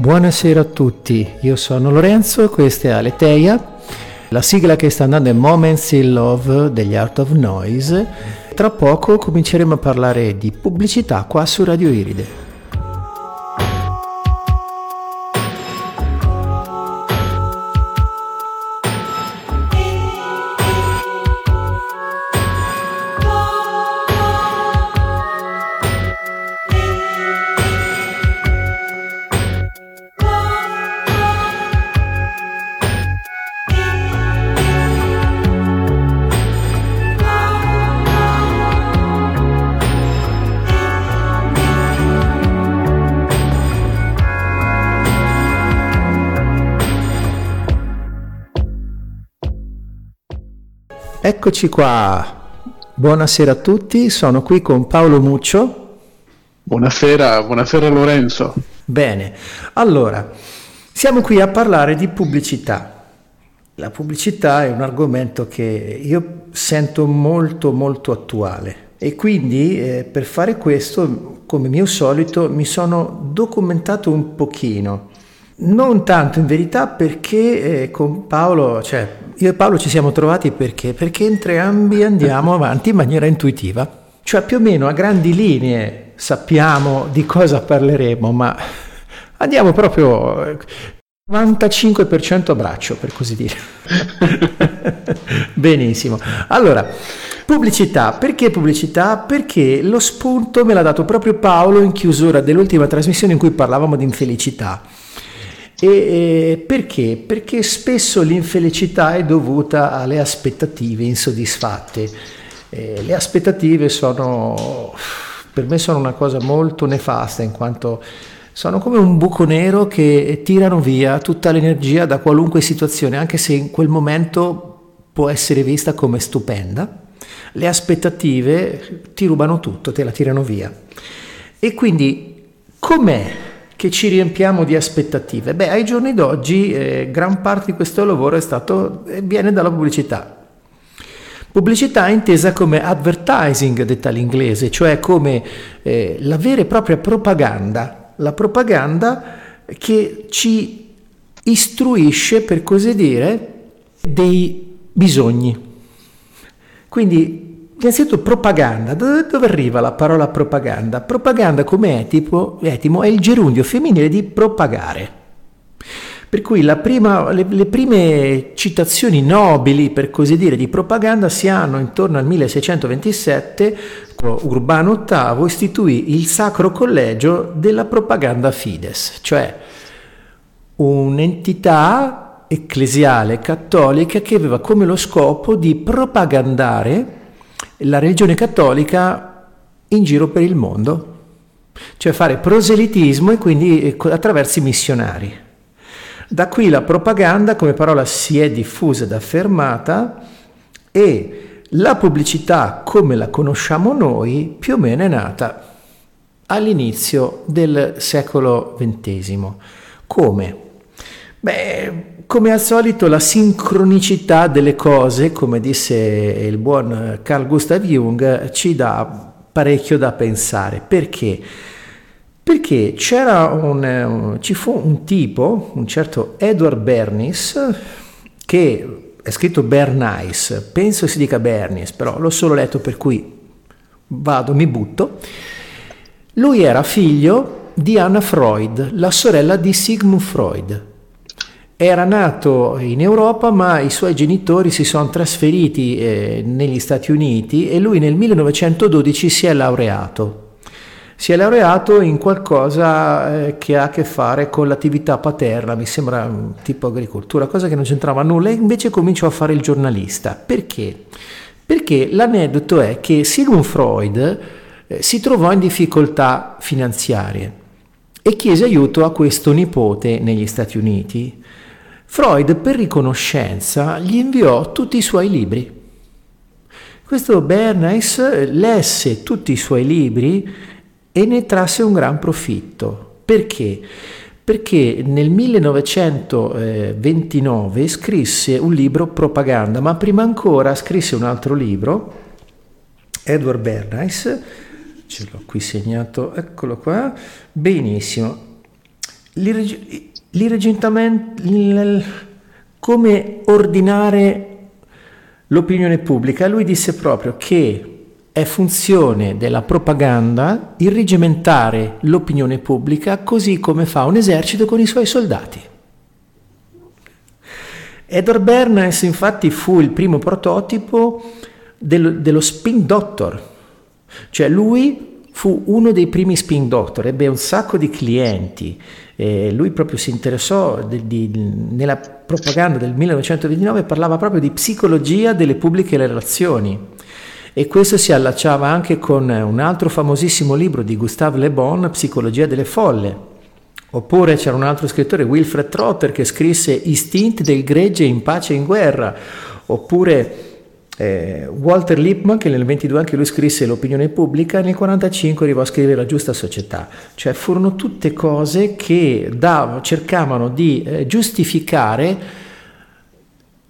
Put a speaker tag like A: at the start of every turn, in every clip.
A: Buonasera a tutti, io sono Lorenzo, questa è Aleteia. La sigla che sta andando è Moments in Love degli Art of Noise. Tra poco cominceremo a parlare di pubblicità qua su Radio Iride. Eccoci qua, buonasera a tutti, sono qui con Paolo Muccio.
B: Buonasera, buonasera Lorenzo.
A: Bene, allora, siamo qui a parlare di pubblicità. La pubblicità è un argomento che io sento molto molto attuale e quindi eh, per fare questo, come mio solito, mi sono documentato un pochino. Non tanto in verità perché eh, con Paolo, cioè io e Paolo ci siamo trovati perché? Perché entrambi andiamo avanti in maniera intuitiva. Cioè più o meno a grandi linee sappiamo di cosa parleremo, ma andiamo proprio 95% a braccio, per così dire. Benissimo. Allora, pubblicità. Perché pubblicità? Perché lo spunto me l'ha dato proprio Paolo in chiusura dell'ultima trasmissione in cui parlavamo di infelicità. E, e perché? Perché spesso l'infelicità è dovuta alle aspettative insoddisfatte. Eh, le aspettative sono, per me sono una cosa molto nefasta in quanto sono come un buco nero che tirano via tutta l'energia da qualunque situazione, anche se in quel momento può essere vista come stupenda. Le aspettative ti rubano tutto, te la tirano via. E quindi com'è che ci riempiamo di aspettative? Beh, ai giorni d'oggi eh, gran parte di questo lavoro è stato, eh, viene dalla pubblicità. Pubblicità intesa come advertising, detta l'inglese, cioè come eh, la vera e propria propaganda, la propaganda che ci istruisce, per così dire, dei bisogni. Quindi Innanzitutto propaganda, dove, dove, arriva la parola propaganda? Propaganda come etimo, etimo è il gerundio femminile di propagare. Per cui prima, le, le, prime citazioni nobili, per così dire, di propaganda si hanno intorno al 1627, Urbano VIII istituì il Sacro Collegio della Propaganda Fides, cioè un'entità ecclesiale cattolica che aveva come lo scopo di propagandare la religione cattolica in giro per il mondo, cioè fare proselitismo e quindi eh, attraverso i missionari. Da qui la propaganda come parola si è diffusa ed affermata e la pubblicità come la conosciamo noi più o meno è nata all'inizio del secolo XX. Come? Beh, come al solito la sincronicità delle cose, come disse il buon Carl Gustav Jung, ci dà parecchio da pensare. Perché? Perché c'era un, ci fu un tipo, un certo Edward Bernis, che è scritto Bernays, penso si dica Bernis, però l'ho solo letto per cui vado, mi butto. Lui era figlio di Anna Freud, la sorella di Sigmund Freud. Era nato in Europa ma i suoi genitori si sono trasferiti eh, negli Stati Uniti e lui nel 1912 si è laureato. Si è laureato in qualcosa eh, che ha a che fare con l'attività paterna, mi sembra tipo agricoltura, cosa che non c'entrava nulla, e invece cominciò a fare il giornalista. Perché? Perché l'aneddoto è che Sigmund Freud eh, si trovò in difficoltà finanziarie e chiese aiuto a questo nipote negli Stati Uniti Freud per riconoscenza gli inviò tutti i suoi libri. Questo Bernays lesse tutti i suoi libri e ne trasse un gran profitto. Perché? Perché nel 1929 scrisse un libro propaganda, ma prima ancora scrisse un altro libro, Edward Bernays, ce l'ho qui segnato, eccolo qua, benissimo, l'irregentamento, come ordinare l'opinione pubblica, lui disse proprio che è funzione della propaganda irrigimentare l'opinione pubblica così come fa un esercito con i suoi soldati. Edward Bernays infatti fu il primo prototipo del, dello spin doctor, cioè lui fu uno dei primi spin doctor, ebbe un sacco di clienti, eh, lui proprio si interessò di, di, nella propaganda del 1929, parlava proprio di psicologia delle pubbliche relazioni e questo si allacciava anche con un altro famosissimo libro di Gustave Le Bon, Psicologia delle folle. Oppure c'era un altro scrittore, Wilfred Trotter, che scrisse Istinti del gregge in pace e in guerra. Oppure eh, Walter Lippmann, che nel 22 anche lui scrisse L'opinione pubblica, nel 1945 arrivò a scrivere La giusta società. Cioè furono tutte cose che davano, cercavano di eh, giustificare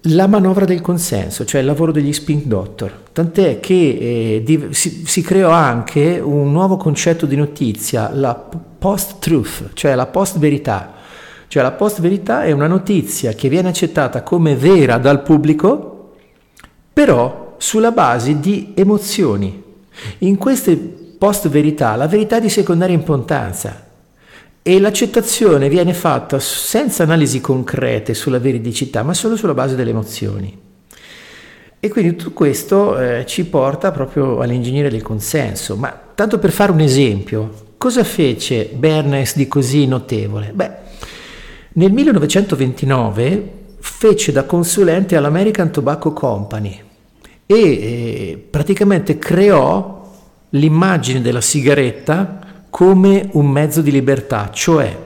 A: la manovra del consenso, cioè il lavoro degli spin doctor, tant'è che eh, di, si, si, creò anche un nuovo concetto di notizia, la post-truth, cioè la post-verità. Cioè la post-verità è una notizia che viene accettata come vera dal pubblico, però sulla base di emozioni. In queste post-verità la verità è di secondaria importanza, e l'accettazione viene fatta senza analisi concrete sulla veridicità, ma solo sulla base delle emozioni. E quindi tutto questo eh, ci porta proprio all'ingegneria del consenso. Ma tanto per fare un esempio, cosa fece Bernays di così notevole? Beh, nel 1929 fece da consulente all'American Tobacco Company e eh, praticamente creò l'immagine della sigaretta come un mezzo di libertà, cioè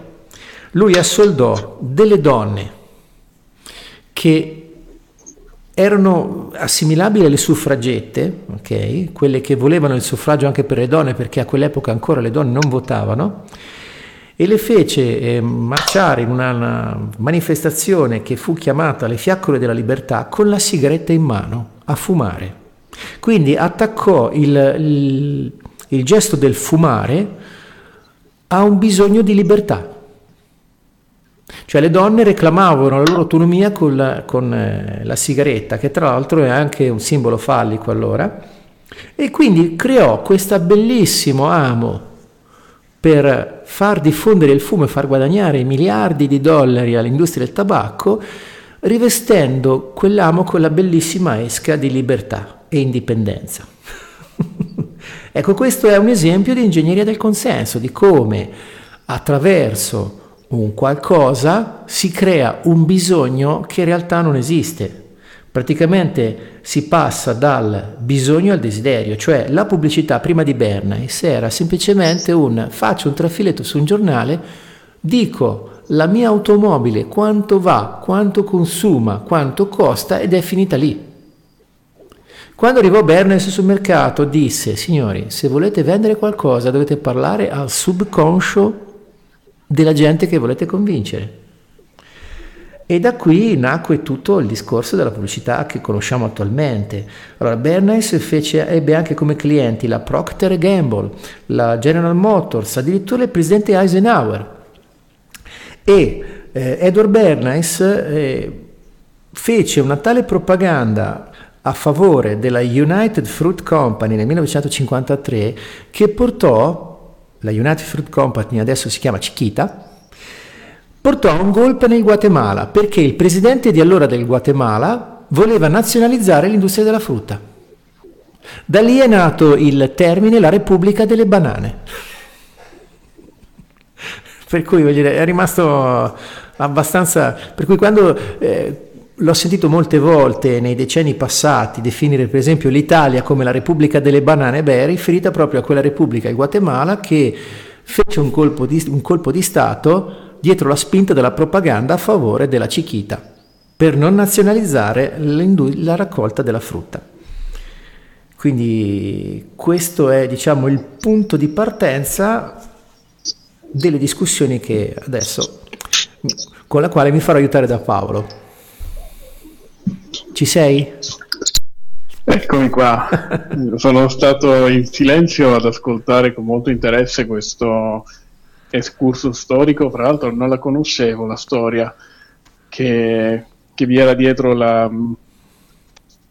A: lui assoldò delle donne che erano assimilabili alle suffragette, okay? quelle che volevano il suffragio anche per le donne perché a quell'epoca ancora le donne non votavano, e le fece eh, marciare in una, una manifestazione che fu chiamata Le fiaccole della libertà con la sigaretta in mano a fumare. Quindi attaccò il, il, il gesto del fumare ha un bisogno di libertà. Cioè le donne reclamavano la loro autonomia con la, con eh, la sigaretta, che tra l'altro è anche un simbolo fallico allora, e quindi creò questo bellissimo amo per far diffondere il fumo e far guadagnare miliardi di dollari all'industria del tabacco, rivestendo quell'amo con la bellissima esca di libertà e indipendenza. Ecco, questo è un esempio di ingegneria del consenso, di come attraverso un qualcosa si crea un bisogno che in realtà non esiste. Praticamente si passa dal bisogno al desiderio, cioè la pubblicità prima di Bernays era semplicemente un faccio un trafiletto su un giornale, dico la mia automobile quanto va, quanto consuma, quanto costa ed è finita lì. Quando arrivò Bernays sul mercato disse, signori, se volete vendere qualcosa dovete parlare al subconscio della gente che volete convincere. E da qui nacque tutto il discorso della pubblicità che conosciamo attualmente. Allora, Bernays fece, ebbe anche come clienti la Procter Gamble, la General Motors, addirittura il presidente Eisenhower. E eh, Edward Bernays eh, fece una tale propaganda a favore della United Fruit Company nel 1953 che portò, la United Fruit Company adesso si chiama Chiquita, portò un golpe nel Guatemala perché il presidente di allora del Guatemala voleva nazionalizzare l'industria della frutta. Da lì è nato il termine la Repubblica delle Banane. Per cui voglio dire, è rimasto abbastanza... Per cui quando... Eh, L'ho sentito molte volte nei decenni passati definire per esempio l'Italia come la Repubblica delle banane, beh è riferita proprio a quella Repubblica, il Guatemala, che fece un colpo di, un colpo di Stato dietro la spinta della propaganda a favore della cichita, per non nazionalizzare la raccolta della frutta. Quindi questo è diciamo, il punto di partenza delle discussioni che adesso, con la quale mi farò aiutare da Paolo. Ci sei?
B: Eccomi qua, sono stato in silenzio ad ascoltare con molto interesse questo escursus storico, fra l'altro non la conoscevo la storia che, che vi era dietro la,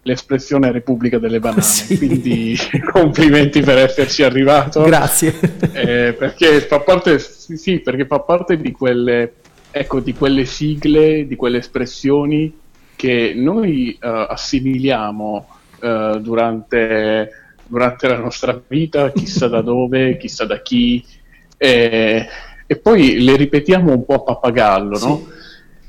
B: l'espressione Repubblica delle Banane, sì. quindi complimenti per esserci arrivato.
A: Grazie.
B: Eh, perché fa parte, sì, perché fa parte di quelle, ecco, di quelle sigle, di quelle espressioni che noi uh, assimiliamo uh, durante, durante, la nostra vita, chissà da dove, chissà da chi, e, e, poi le ripetiamo un po' a pappagallo, no? Sì.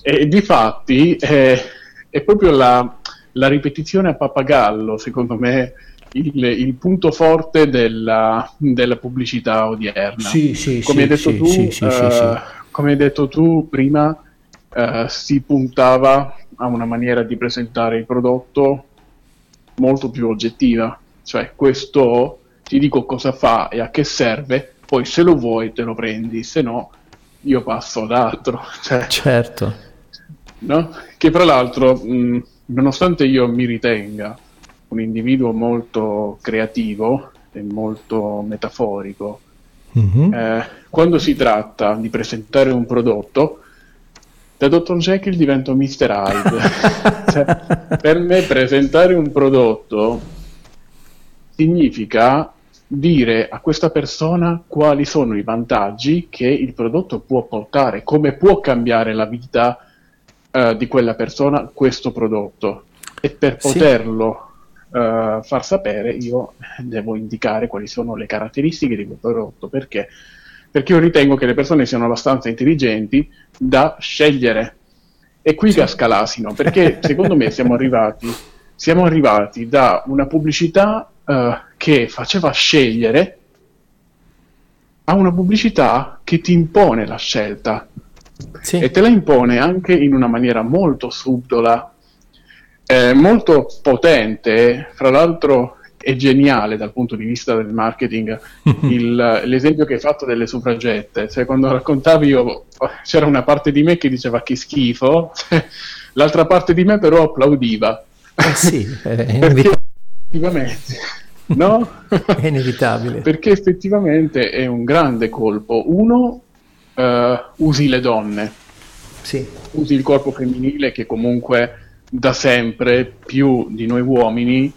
B: E di fatti eh, è proprio la, la, ripetizione a pappagallo, secondo me, il, il punto forte della, della, pubblicità odierna.
A: Sì, sì,
B: come,
A: sì,
B: hai detto tu, uh, come hai detto tu prima, uh, si puntava a una maniera di presentare il prodotto molto più oggettiva, cioè questo ti dico cosa fa e a che serve, poi se lo vuoi te lo prendi, se no io passo ad altro. Cioè,
A: certo.
B: No? Che fra l'altro, mh, nonostante io mi ritenga un individuo molto creativo e molto metaforico, mm-hmm. eh, quando si tratta di presentare un prodotto, da Dr. Jekyll divento Mr. Hyde. cioè, per me presentare un prodotto significa dire a questa persona quali sono i vantaggi che il prodotto può portare, come può cambiare la vita uh, di quella persona questo prodotto. E per poterlo sì. uh, far sapere io devo indicare quali sono le caratteristiche di quel prodotto, perché perché io ritengo che le persone siano abbastanza intelligenti da scegliere. E qui sì. casca l'asino, perché secondo me siamo arrivati, siamo arrivati da una pubblicità uh, che faceva scegliere a una pubblicità che ti impone la scelta. Sì. E te la impone anche in una maniera molto subdola, eh, molto potente. Fra l'altro, è geniale dal punto di vista del marketing il, l'esempio che hai fatto delle suffragette. Cioè, quando raccontavi io, c'era una parte di me che diceva che schifo, l'altra parte di me però applaudiva.
A: Eh sì, è
B: Perché effettivamente, no?
A: È inevitabile.
B: Perché effettivamente è un grande colpo. Uno, uh, usi le donne.
A: Sì.
B: Usi il corpo femminile che comunque da sempre più di noi uomini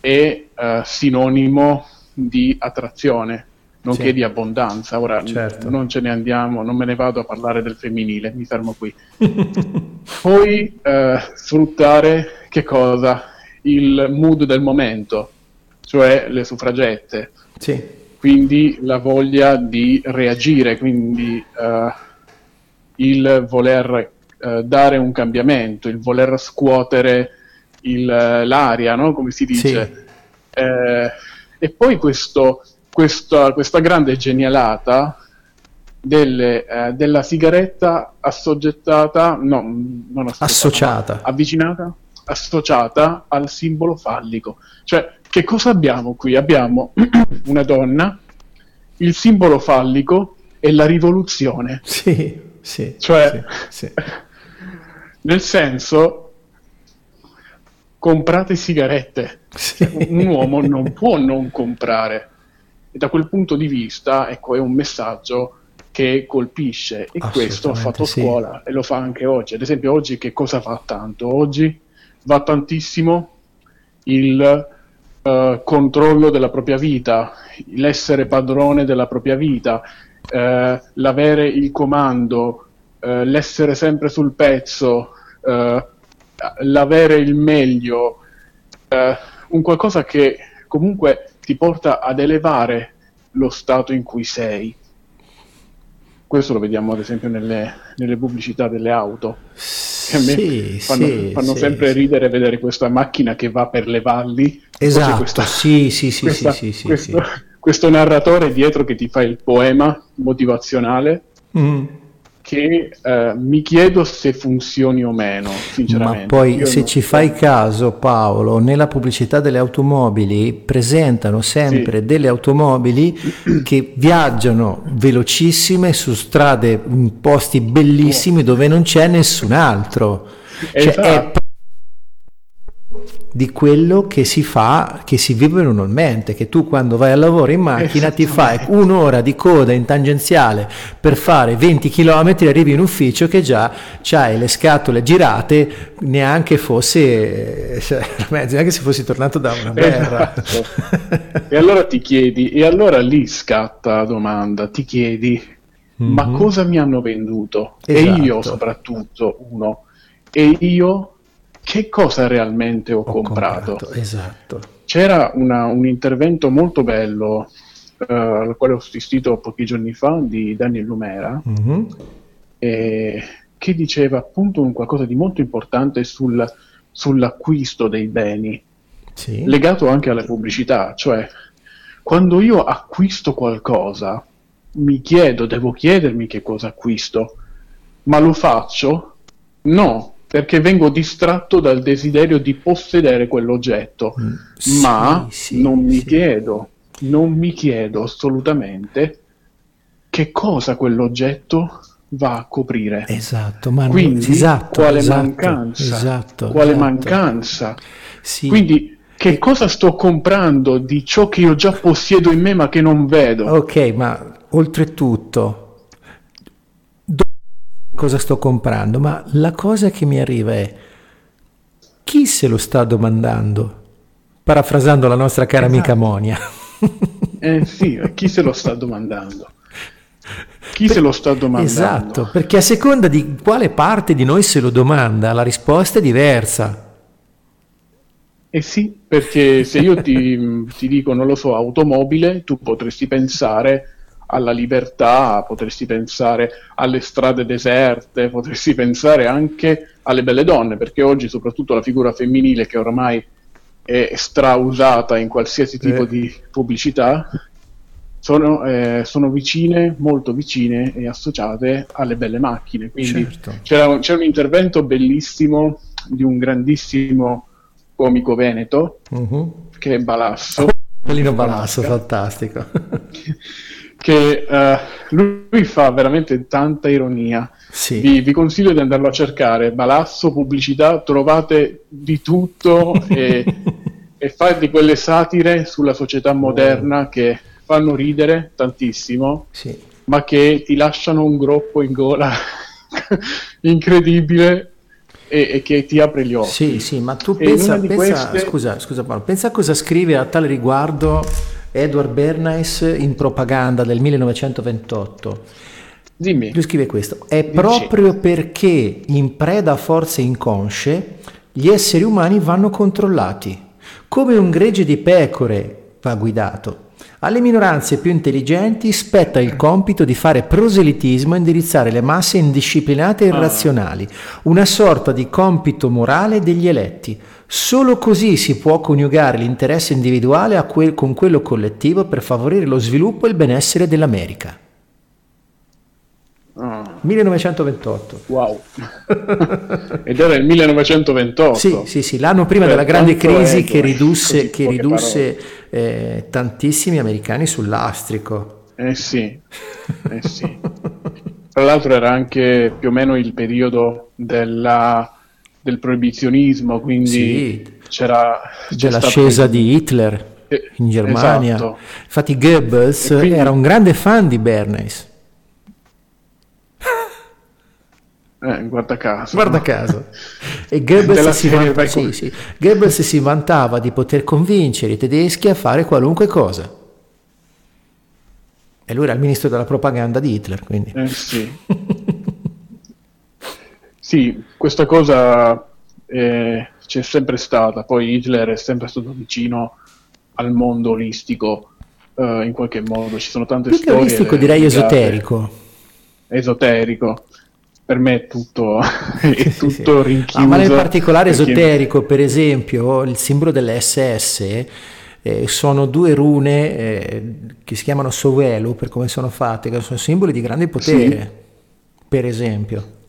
B: è uh, sinonimo di attrazione, nonché sì. di abbondanza. Ora certo. non ce ne andiamo, non me ne vado a parlare del femminile, mi fermo qui. Poi uh, sfruttare che cosa? Il mood del momento, cioè le suffragette.
A: Sì.
B: Quindi la voglia di reagire, quindi uh, il voler dare un cambiamento, il voler scuotere il, l'aria, no? come si dice. Sì. Eh, e poi questo, questa, questa, grande genialata delle, eh, della sigaretta assoggettata, no, non
A: associata,
B: avvicinata, associata al simbolo fallico. Cioè, che cosa abbiamo qui? Abbiamo una donna, il simbolo fallico e la rivoluzione.
A: Sì, sì.
B: Cioè,
A: sì, sì.
B: nel senso, comprate sigarette. Sì. Un uomo non può non comprare. E da quel punto di vista, ecco, è un messaggio che colpisce e questo ha fatto sì. scuola e lo fa anche oggi. Ad esempio, oggi che cosa fa tanto? Oggi va tantissimo il uh, controllo della propria vita, l'essere padrone della propria vita, uh, l'avere il comando, uh, l'essere sempre sul pezzo, l'avere il meglio, eh, un qualcosa che comunque ti porta ad elevare lo stato in cui sei. Questo lo vediamo ad esempio nelle, nelle pubblicità delle auto. Che a me sì, fanno, sì, fanno sì, sempre ridere vedere questa macchina che va per le valli.
A: Esatto, questa, sì, sì, sì, questa, sì, sì,
B: questo, questo, narratore dietro che ti fa il poema motivazionale. Mm che eh, mi chiedo se funzioni o meno, sinceramente.
A: Ma poi Io se ci so. fai caso, Paolo, nella pubblicità delle automobili presentano sempre sì. delle automobili che viaggiano velocissime su strade in posti bellissimi dove non c'è nessun altro. Cioè,
B: esatto.
A: Di quello che si fa, che si vive normalmente, che tu quando vai al lavoro in macchina ti fai un'ora di coda in tangenziale per fare 20 km, arrivi in ufficio che già hai le scatole girate, neanche fosse, cioè, neanche se fossi tornato da una guerra.
B: Esatto. e allora ti chiedi, e allora lì scatta la domanda, ti chiedi, mm-hmm. ma mhm. cosa mi hanno venduto? Esatto. E io soprattutto, uno, e io che cosa realmente ho, ho comprato. comprato.
A: Esatto.
B: C'era una, un intervento molto bello uh, al quale ho assistito pochi giorni fa di Daniel Lumera mm-hmm. eh, che diceva appunto un qualcosa di molto importante sul, sull'acquisto dei beni sì. legato anche alla pubblicità, cioè quando io acquisto qualcosa mi chiedo, devo chiedermi che cosa acquisto, ma lo faccio? No, perché vengo distratto dal desiderio di possedere quell'oggetto, mm, sì, ma sì, non mi sì. chiedo, non mi chiedo assolutamente che cosa quell'oggetto va a coprire.
A: Esatto, ma
B: quindi
A: esatto,
B: quale
A: esatto,
B: mancanza?
A: Esatto,
B: quale esatto. mancanza? Quindi che cosa sto comprando di ciò che io già possiedo in me ma che non vedo?
A: Ok, ma oltretutto cosa sto comprando, ma la cosa che mi arriva è chi se lo sta domandando? Parafrasando la nostra cara esatto. amica Monia.
B: eh sì, chi se lo sta domandando? Chi per, se lo sta domandando?
A: Esatto, perché a seconda di quale parte di noi se lo domanda, la risposta è diversa.
B: Eh sì, perché se io ti, ti dico, non lo so, automobile, tu potresti pensare alla libertà, potresti pensare alle strade deserte, potresti pensare anche alle belle donne, perché oggi soprattutto la figura femminile che ormai è strausata in qualsiasi tipo eh. di pubblicità, sono, eh, sono, vicine, molto vicine e associate alle belle macchine. Quindi certo. c'era, un, c'è un intervento bellissimo di un grandissimo comico veneto uh-huh. che è Balasso.
A: Bellino Balasso, fantastico.
B: che uh, lui fa veramente tanta ironia.
A: Sì.
B: Vi, vi, consiglio di andarlo a cercare. Balasso, pubblicità, trovate di tutto e, e fa di quelle satire sulla società moderna che fanno ridere tantissimo,
A: sì.
B: ma che ti lasciano un groppo in gola incredibile e, e, che ti apre gli occhi.
A: Sì, sì, ma tu pensa, pensa queste... scusa, scusa Paolo, pensa a cosa scrive a tale riguardo Edward Bernays in Propaganda del 1928.
B: Dimmi.
A: Lui scrive questo, è Dici. proprio perché in preda a forze inconsce gli esseri umani vanno controllati, come un gregge di pecore va guidato. Alle minoranze più intelligenti spetta il compito di fare proselitismo e indirizzare le masse indisciplinate e ah. irrazionali, una sorta di compito morale degli eletti, Solo così si può coniugare l'interesse individuale que- con quello collettivo per favorire lo sviluppo e il benessere dell'America.
B: Oh.
A: 1928.
B: Wow. Ed era il 1928.
A: Sì, sì, sì, l'anno prima per della grande crisi che ridusse, che ridusse eh, tantissimi americani sul lastrico.
B: Eh sì, eh sì. Tra l'altro era anche più o meno il periodo della del proibizionismo, quindi sì. c'era,
A: l'ascesa di Hitler eh, in Germania. Esatto. Infatti Goebbels quindi... era un grande fan di Bernays.
B: Eh, guarda caso.
A: Guarda no? caso. E Goebbels si, vanta... sì, sì. Goebbels si vantava di poter convincere i tedeschi a fare qualunque cosa. E lui era il ministro della propaganda di Hitler, quindi.
B: Eh, sì. Sì, questa cosa eh, c'è sempre stata, poi Hitler è sempre stato vicino al mondo olistico, eh, in qualche modo, ci sono tante
A: Più
B: storie.
A: Olistico direi esoterico.
B: Esoterico. Per me è tutto, è sì, tutto sì, rinchiuso. Ah,
A: ma nel particolare perché... esoterico, per esempio, il simbolo dell'SS eh, sono due rune eh, che si chiamano Sovelu, per come sono fatte, che sono simboli di grande potere, sì. per esempio.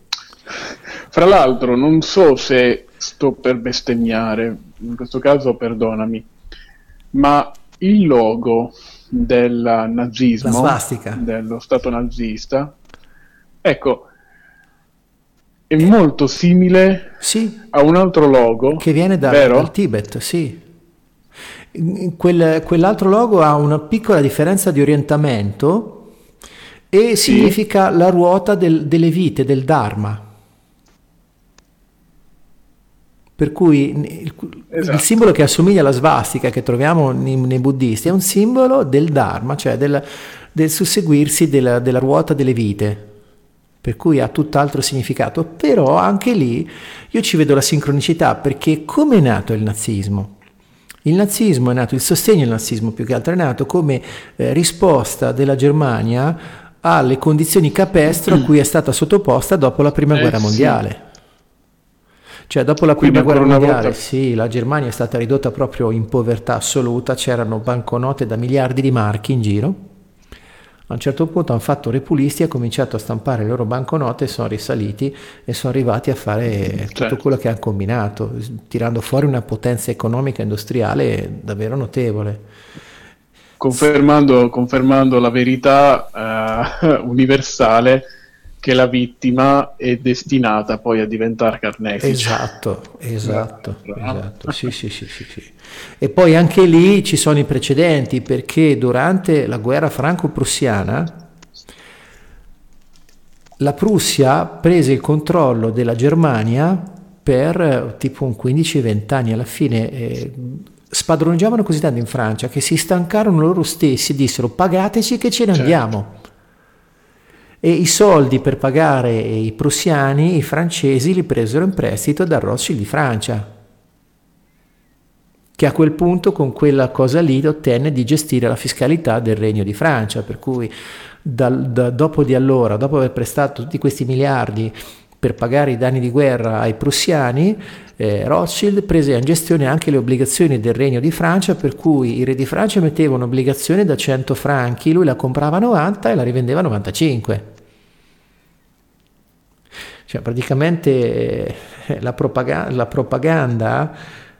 B: Fra l'altro, non so se sto per bestemmiare, in questo caso perdonami, ma il logo del nazismo, dello Stato nazista, ecco, è molto simile
A: sì,
B: a un altro logo.
A: che viene da- dal Tibet, sì. Quel- quell'altro logo ha una piccola differenza di orientamento e significa la ruota del- delle vite, del Dharma. Per cui il,
B: Esatto.
A: il simbolo che assomiglia alla svastica che troviamo nei, nei buddisti è un simbolo del Dharma, cioè del, del susseguirsi della, della ruota delle vite, per cui ha tutt'altro significato. Però anche lì io ci vedo la sincronicità perché come è nato il nazismo? Il nazismo è nato, il sostegno al nazismo più che altro è nato come eh, risposta della Germania alle condizioni capestro a cui è stata sottoposta dopo la prima
B: Eh,
A: guerra
B: sì.
A: Cioè, dopo la
B: Quindi
A: prima guerra mondiale,
B: volta-
A: sì, la Germania è stata ridotta proprio in povertà assoluta, c'erano banconote da miliardi di marchi in giro. A un certo punto hanno fatto repulisti, ha cominciato a stampare le loro banconote, sono risaliti e sono arrivati a fare tutto
B: Certo.
A: quello che hanno combinato, tirando fuori una potenza economica e industriale davvero notevole.
B: confermando, confermando la verità eh, universale che la vittima è destinata poi a diventare carnefice.
A: Esatto, esatto, esatto. Sì, sì, sì, sì, sì. E poi anche lì ci sono i precedenti perché durante la guerra franco-prussiana la Prussia prese il controllo della Germania per eh, tipo un 15-20 anni. Alla fine eh, spadroneggiavano così tanto in Francia che si stancarono loro stessi e dissero pagateci che ce ne
B: Certo.
A: andiamo. E i soldi per pagare i prussiani, i francesi, li presero in prestito dal Rothschild di Francia, che a quel punto con quella cosa lì ottenne di gestire la fiscalità del Regno di Francia, per cui dal- da- dopo di allora, dopo aver prestato tutti questi miliardi per pagare i danni di guerra ai prussiani, eh, Rothschild prese in gestione anche le obbligazioni del Regno di Francia, per cui il re di Francia metteva un'obbligazione da 100 franchi, lui la comprava a 90 e la rivendeva a 95. Cioè praticamente eh, la, propaga- la propaganda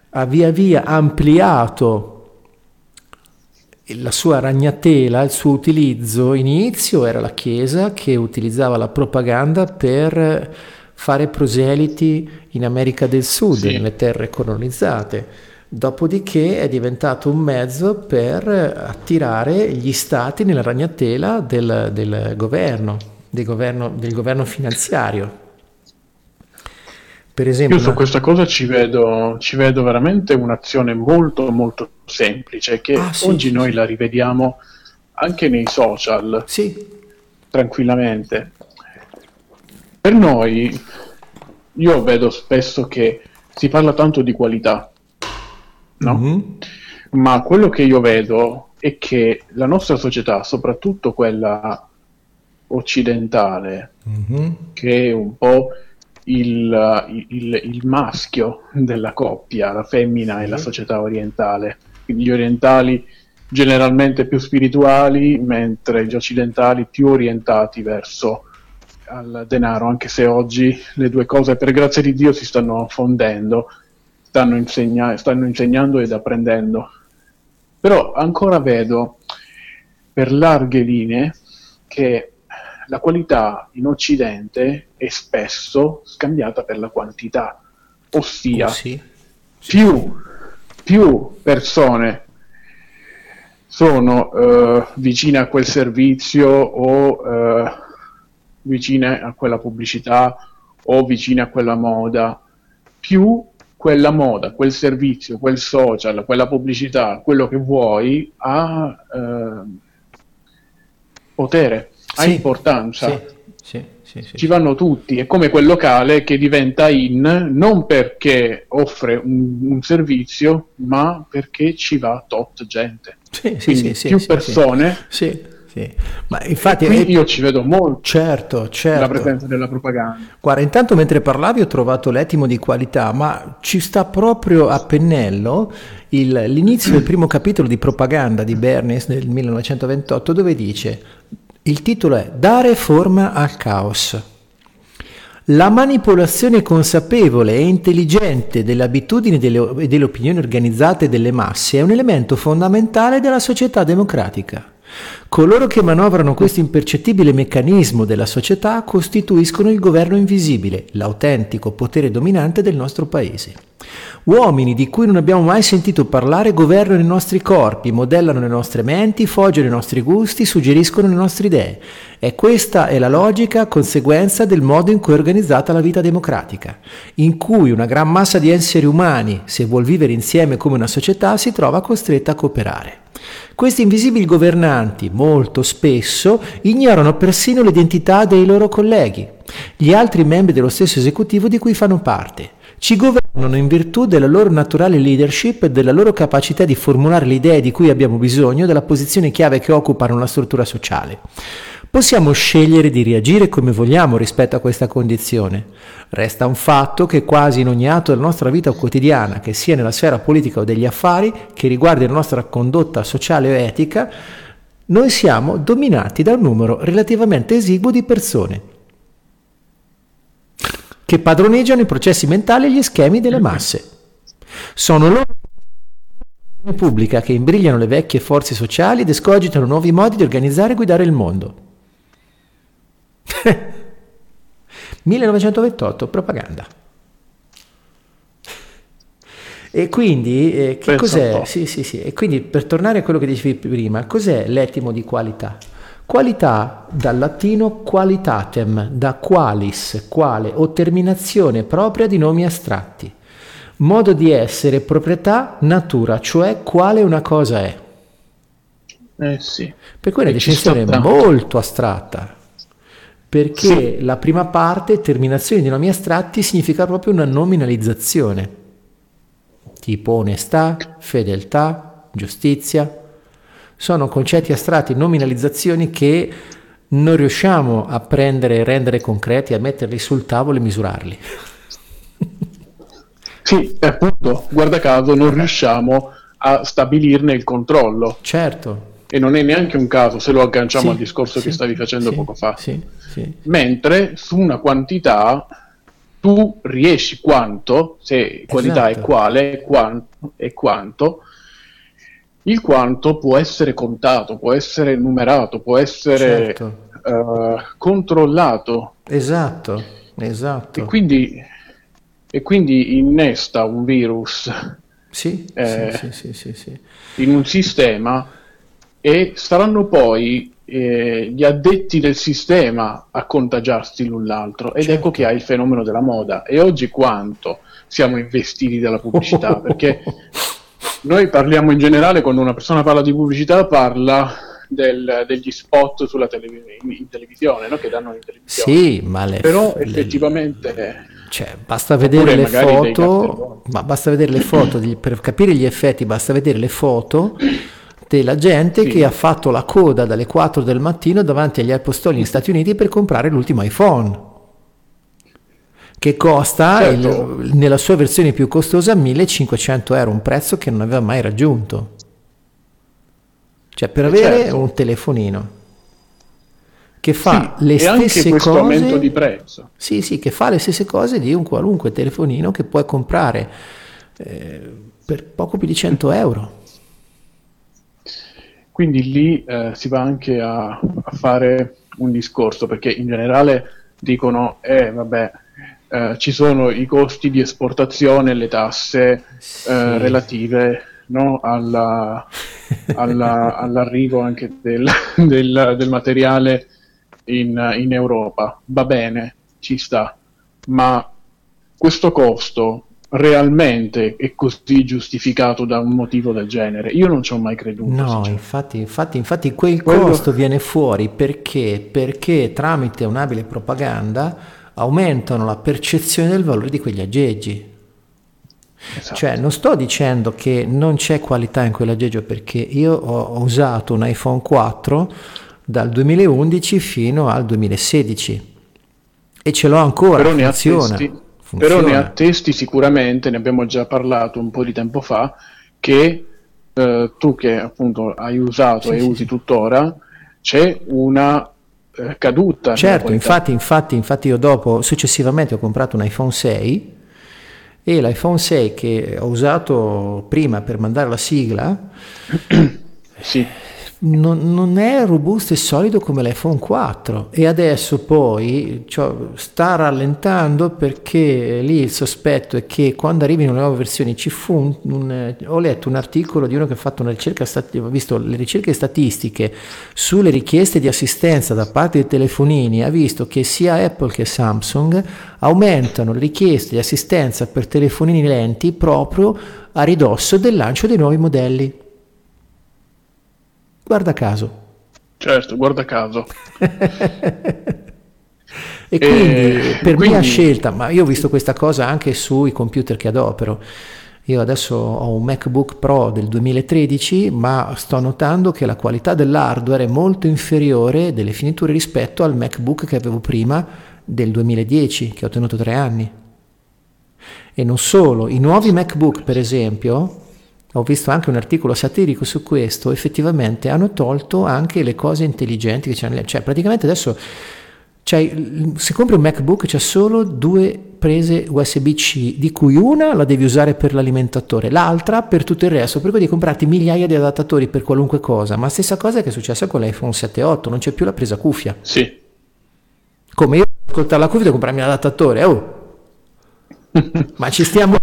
A: ha via via ampliato la sua ragnatela, il suo utilizzo. Inizio era la Chiesa che utilizzava la propaganda per fare proseliti in America del Sud,
B: Sì.
A: nelle terre colonizzate. Dopodiché è diventato un mezzo per attirare gli stati nella ragnatela del, del governo, del governo, del governo finanziario. Per esempio,
B: Io su
A: una-
B: questa cosa ci vedo, ci vedo veramente un'azione molto molto semplice che
A: Ah, sì,
B: oggi noi la rivediamo anche nei social
A: sì,
B: tranquillamente. Per noi, io vedo spesso che si parla tanto di qualità, no?
A: Mhm.
B: Ma quello che io vedo è che la nostra società, soprattutto quella occidentale,
A: Mhm.
B: che è un po' il, il- il maschio della coppia, la femmina e la società orientale. Quindi gli orientali generalmente più spirituali, mentre gli occidentali più orientati verso al denaro, anche se oggi le due cose, per grazia di Dio, si stanno fondendo, stanno, insegna- stanno insegnando ed apprendendo. Però ancora vedo per larghe linee che la qualità in Occidente è spesso scambiata per la quantità, ossia
A: Oh, sì.
B: più, più persone sono eh, vicine a quel servizio o eh, vicine a quella pubblicità o vicine a quella moda, più quella moda, quel servizio, quel social, quella pubblicità, quello che vuoi ha eh, potere, ha
A: Sì,
B: importanza
A: Sì, sì,
B: ci vanno tutti, è come quel locale che diventa in non perché offre un, un servizio, ma perché ci va tot gente.
A: Sì,
B: Quindi
A: sì,
B: più persone,
A: Sì. Ma infatti,
B: quindi
A: eh,
B: io ci vedo molto
A: certo,
B: la
A: certo.
B: presenza della propaganda.
A: Guarda, intanto mentre parlavi ho trovato l'etimo di qualità, ma ci sta proprio a pennello il- l'inizio del primo capitolo di propaganda di Bernays nel 1928 dove dice, il titolo è Dare forma al caos. La manipolazione consapevole e intelligente delle abitudini e delle opinioni organizzate delle masse è un elemento fondamentale della società democratica. Coloro che manovrano questo impercettibile meccanismo della società costituiscono il governo invisibile, l'autentico potere dominante del nostro paese. Uomini di cui non abbiamo mai sentito parlare governano i nostri corpi, modellano le nostre menti, foggiano i nostri gusti, suggeriscono le nostre idee. E questa è la logica conseguenza del modo in cui è organizzata la vita democratica, in cui una gran massa di esseri umani, se vuol vivere insieme come una società, si trova costretta a cooperare. Questi invisibili governanti, molto spesso, ignorano persino l'identità dei loro colleghi, gli altri membri dello stesso esecutivo di cui fanno parte ci governano in virtù della loro naturale leadership e della loro capacità di formulare le idee di cui abbiamo bisogno, della posizione chiave che occupano la struttura sociale. Possiamo scegliere di reagire come vogliamo rispetto a questa condizione. Resta un fatto che quasi in ogni atto della nostra vita quotidiana, che sia nella sfera politica o degli affari, che riguardi la nostra condotta sociale o etica, noi siamo dominati da un numero relativamente esiguo di persone che padroneggiano i processi mentali e gli schemi delle masse. Sono loro pubblica che imbrigliano le vecchie forze sociali ed escogitano nuovi modi di organizzare e guidare il mondo. 1928, propaganda. E quindi, eh, che cos'è? Sì, sì, sì. E quindi, per tornare a quello che dicevi prima, cos'è l'etimo di qualità? Qualità dal latino qualitatem, da qualis, quale o terminazione propria di nomi astratti. Modo di essere, proprietà, natura, cioè quale una cosa è.
B: Eh sì.
A: Per cui è una definizione molto astratta, perché sì. la prima parte, terminazione di nomi astratti, significa proprio una nominalizzazione, tipo onestà, fedeltà, giustizia, sono concetti astratti, nominalizzazioni che non riusciamo a prendere e rendere concreti, a metterli sul tavolo e misurarli.
B: Sì, appunto, guarda caso, non riusciamo a stabilirne il controllo.
A: Certo.
B: E non è neanche un caso se lo agganciamo sì, al discorso sì, che stavi facendo
A: sì,
B: poco fa. Mentre su una quantità tu riesci quanto, se qualità esatto. è quale quanto, è quanto, il quanto può essere contato, può essere numerato, può essere certo. uh, controllato.
A: Esatto, esatto.
B: E quindi, e quindi innesta un virus
A: sì, eh, sì, sì, sì,
B: in un sistema e saranno poi eh, gli addetti del sistema a contagiarsi l'un l'altro ed certo. ecco che hai il fenomeno della moda e oggi quanto siamo investiti dalla pubblicità perché Noi parliamo in generale, quando una persona parla di pubblicità, parla del, degli spot sulla televis- in, televisione, no? che danno in televisione.
A: Sì, ma le,
B: Però effettivamente...
A: Le, cioè, basta vedere le foto, ma basta vedere le foto, di, per capire gli effetti basta vedere le foto della gente sì. che ha fatto la coda dalle 4 del mattino davanti agli apostoli negli Stati Uniti per comprare l'ultimo iPhone che costa certo. il, nella sua versione più costosa 1500 euro, un prezzo che non aveva mai raggiunto. Cioè per avere certo. un telefonino che fa sì, le stesse cose
B: aumento di prezzo.
A: Sì, sì, che fa le stesse cose di un qualunque telefonino che puoi comprare eh, per poco più di 100 euro.
B: Quindi lì eh, si va anche a, a, fare un discorso perché in generale dicono eh vabbè eh, ci sono i costi di esportazione e le tasse eh, sì. relative no, alla, alla, all'arrivo anche del, del, del materiale in, in Europa. Va bene, ci sta, ma questo costo realmente è così giustificato da un motivo del genere? Io non ci ho mai creduto.
A: No, infatti, infatti, infatti, quel Quello... costo viene fuori perché? Perché tramite un'abile propaganda aumentano la percezione del valore di quegli aggeggi. Esatto. Cioè, non sto dicendo che non c'è qualità in quell'aggeggio perché io ho usato un iPhone 4 dal 2011 fino al 2016 e ce l'ho ancora,
B: però funziona, ne funziona. Però ne attesti sicuramente, ne abbiamo già parlato un po' di tempo fa, che eh, tu che appunto hai usato sì, e sì. usi tuttora, c'è una eh, caduta.
A: Certo, infatti, infatti, infatti io dopo, successivamente ho comprato un iPhone 6 e l'iPhone 6 che ho usato prima per mandare la sigla
B: sì.
A: Non, non, è robusto e solido come l'iPhone 4 e adesso poi cioè, sta rallentando perché lì il sospetto è che quando arrivino le nuove versioni ci fu un, un, ho letto un articolo di uno che ha fatto una ricerca ho visto le ricerche statistiche sulle richieste di assistenza da parte dei telefonini ha visto che sia Apple che Samsung aumentano le richieste di assistenza per telefonini lenti proprio a ridosso del lancio dei nuovi modelli Guarda caso.
B: Certo, guarda caso.
A: e quindi e, per quindi... mia scelta, ma io ho visto questa cosa anche sui computer che adopero. Io adesso ho un MacBook Pro del 2013, ma sto notando che la qualità dell'hardware è molto inferiore delle finiture rispetto al MacBook che avevo prima del 2010, che ho tenuto tre anni. E non solo, i nuovi MacBook, per esempio, ho visto anche un articolo satirico su questo, effettivamente hanno tolto anche le cose intelligenti che c'hanno, cioè praticamente adesso se compri un MacBook c'è solo due prese USB-C, di cui una la devi usare per l'alimentatore, l'altra per tutto il resto, per cui devi comprarti migliaia di adattatori per qualunque cosa, ma stessa cosa che è successa con l'iPhone 7 e 8, non c'è più la presa cuffia.
B: Sì.
A: Come io ascoltare la cuffia devo comprarmi l'adattatore, oh! ma ci stiamo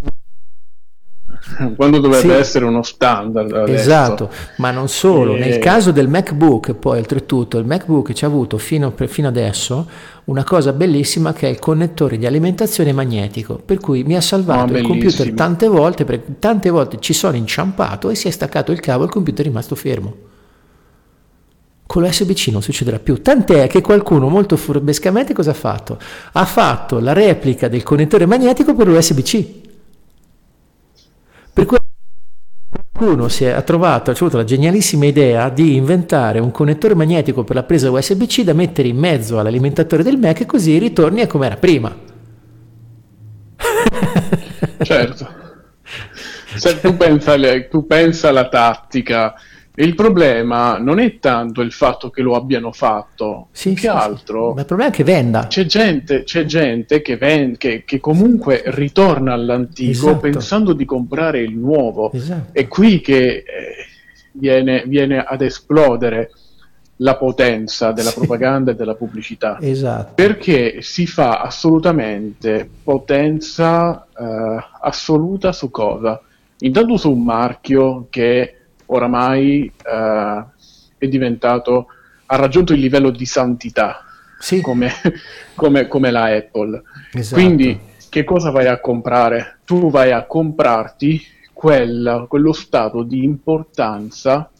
B: quando dovrebbe sì. essere uno standard. Adesso.
A: Esatto, ma non solo, e... nel caso del MacBook, poi oltretutto il MacBook ci ha avuto fino, fino adesso una cosa bellissima che è il connettore di alimentazione magnetico, per cui mi ha salvato oh, il computer tante volte, perché tante volte ci sono inciampato e si è staccato il cavo e il computer è rimasto fermo. Con l'USB-C non succederà più, tant'è che qualcuno molto furbescamente cosa ha fatto? Ha fatto la replica del connettore magnetico per l'USB-C per cui qualcuno si è trovato, ha avuto la genialissima idea di inventare un connettore magnetico per la presa USB-C da mettere in mezzo all'alimentatore del Mac e così ritorni a come era prima.
B: Certo. Se tu pensa, alla tattica il problema non è tanto il fatto che lo abbiano fatto, sì, che sì, altro.
A: Sì. Ma il problema è che venda.
B: C'è gente, c'è gente che, ven- che, che, comunque ritorna all'antico esatto. pensando di comprare il nuovo. Esatto. È qui che eh, viene, viene, ad esplodere la potenza della propaganda e della pubblicità.
A: Esatto.
B: Perché si fa assolutamente potenza eh, assoluta su cosa? Intanto su un marchio che oramai eh, è diventato, ha raggiunto il livello di santità, sì. come, come, come, la Apple. Esatto. Quindi che cosa vai a comprare? Tu vai a comprarti quella, quello stato di importanza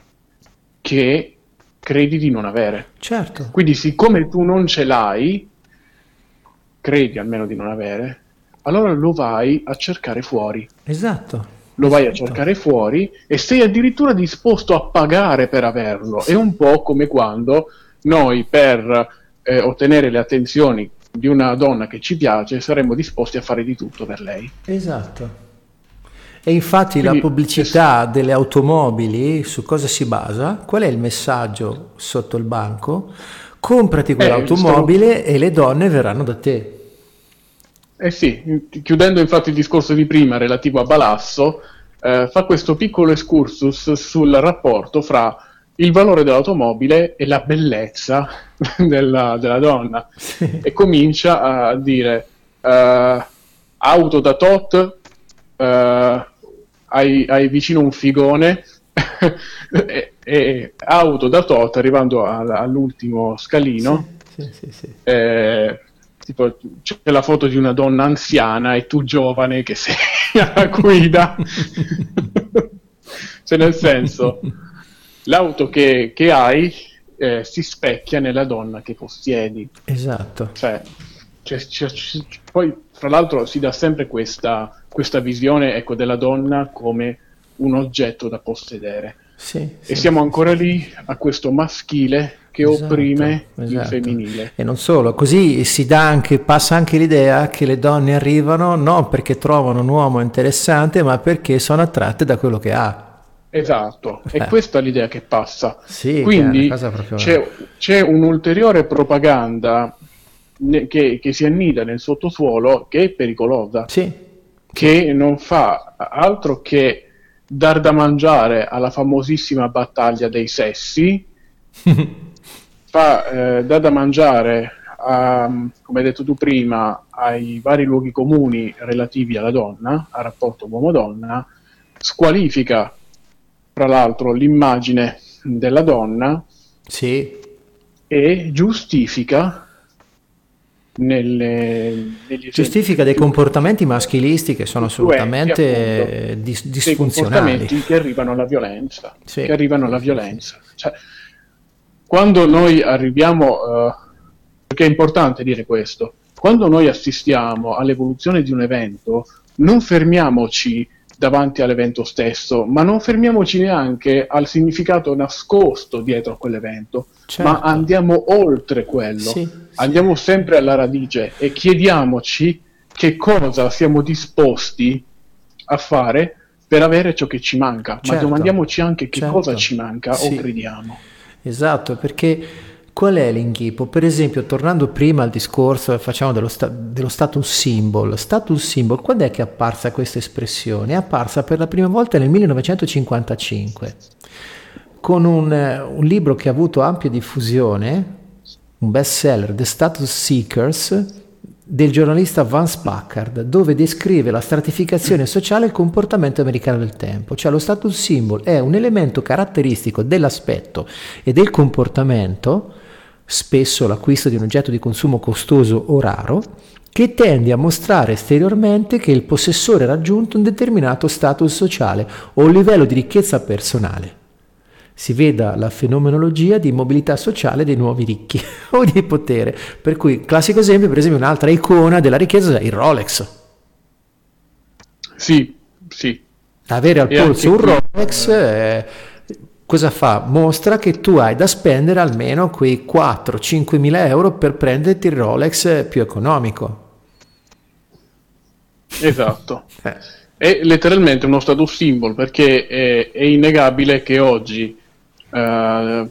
B: che credi di non avere.
A: Certo.
B: Quindi siccome tu non ce l'hai, credi almeno di non avere, allora lo vai a cercare fuori.
A: Esatto
B: lo vai a cercare fuori e sei addirittura disposto a pagare per averlo. È un po' come quando noi per eh, ottenere le attenzioni di una donna che ci piace saremmo disposti a fare di tutto per lei.
A: Esatto. E infatti Quindi, la pubblicità es- delle automobili su cosa si basa? Qual è il messaggio sotto il banco? Comprati quell'automobile eh, e le donne verranno da te.
B: Eh sì, chiudendo infatti il discorso di prima relativo a Balasso, eh, fa questo piccolo excursus sul rapporto fra il valore dell'automobile e la bellezza della, della donna sì. e comincia a dire uh, auto da tot, uh, hai, hai, vicino un figone e, e, auto da tot arrivando a, all'ultimo scalino. Sì, sì, sì, eh, tipo c'è la foto di una donna anziana e tu giovane che sei alla guida. cioè nel senso, l'auto che, che hai eh, si specchia nella donna che possiedi.
A: Esatto.
B: Cioè, c'è, c'è, c'è, poi, fra l'altro, si dà sempre questa, questa visione ecco, della donna come un oggetto da possedere.
A: Sì,
B: e
A: sì,
B: siamo ancora lì a questo maschile che esatto, opprime esatto. il femminile.
A: E non solo, così si dà anche, passa anche l'idea che le donne arrivano non perché trovano un uomo interessante, ma perché sono attratte da quello che ha.
B: Esatto, eh. è questa l'idea che passa.
A: Sì,
B: Quindi
A: proprio...
B: c'è, c'è, un'ulteriore propaganda ne, che, che, si annida nel sottosuolo che è pericolosa,
A: sì.
B: che non fa altro che dar da mangiare alla famosissima battaglia dei sessi, fa eh, dà da mangiare, a, come hai detto tu prima, ai vari luoghi comuni relativi alla donna, al rapporto uomo-donna, squalifica tra l'altro l'immagine della donna
A: sì.
B: e giustifica nelle,
A: giustifica dei comportamenti maschilisti che sono assolutamente appunto, dis- disfunzionali. Dei comportamenti
B: che arrivano alla violenza. Sì. Che arrivano alla violenza. Cioè, quando noi arriviamo, uh, perché è importante dire questo, quando noi assistiamo all'evoluzione di un evento, non fermiamoci davanti all'evento stesso, ma non fermiamoci neanche al significato nascosto dietro a quell'evento, certo. ma andiamo oltre quello, sì, andiamo sì. sempre alla radice e chiediamoci che cosa siamo disposti a fare per avere ciò che ci manca, certo. ma domandiamoci anche che certo. cosa ci manca sì. o crediamo.
A: Esatto, perché Qual è l'inghippo? Per esempio, tornando prima al discorso facciamo dello, sta- dello, status symbol. Status symbol, quando è che è apparsa questa espressione? È apparsa per la prima volta nel 1955 con un, un libro che ha avuto ampia diffusione, un best seller, The Status Seekers, del giornalista Vance Packard, dove descrive la stratificazione sociale e il comportamento americano del tempo. Cioè lo status symbol è un elemento caratteristico dell'aspetto e del comportamento spesso l'acquisto di un oggetto di consumo costoso o raro, che tende a mostrare esteriormente che il possessore ha raggiunto un determinato status sociale o un livello di ricchezza personale. Si veda la fenomenologia di mobilità sociale dei nuovi ricchi o di potere. Per cui, classico esempio, per esempio, un'altra icona della ricchezza è il Rolex.
B: Sì, sì.
A: Avere al polso un Rolex è cosa fa? Mostra che tu hai da spendere almeno quei 4-5 mila euro per prenderti il Rolex più economico.
B: Esatto. eh. È letteralmente uno status symbol perché è, è innegabile che oggi eh,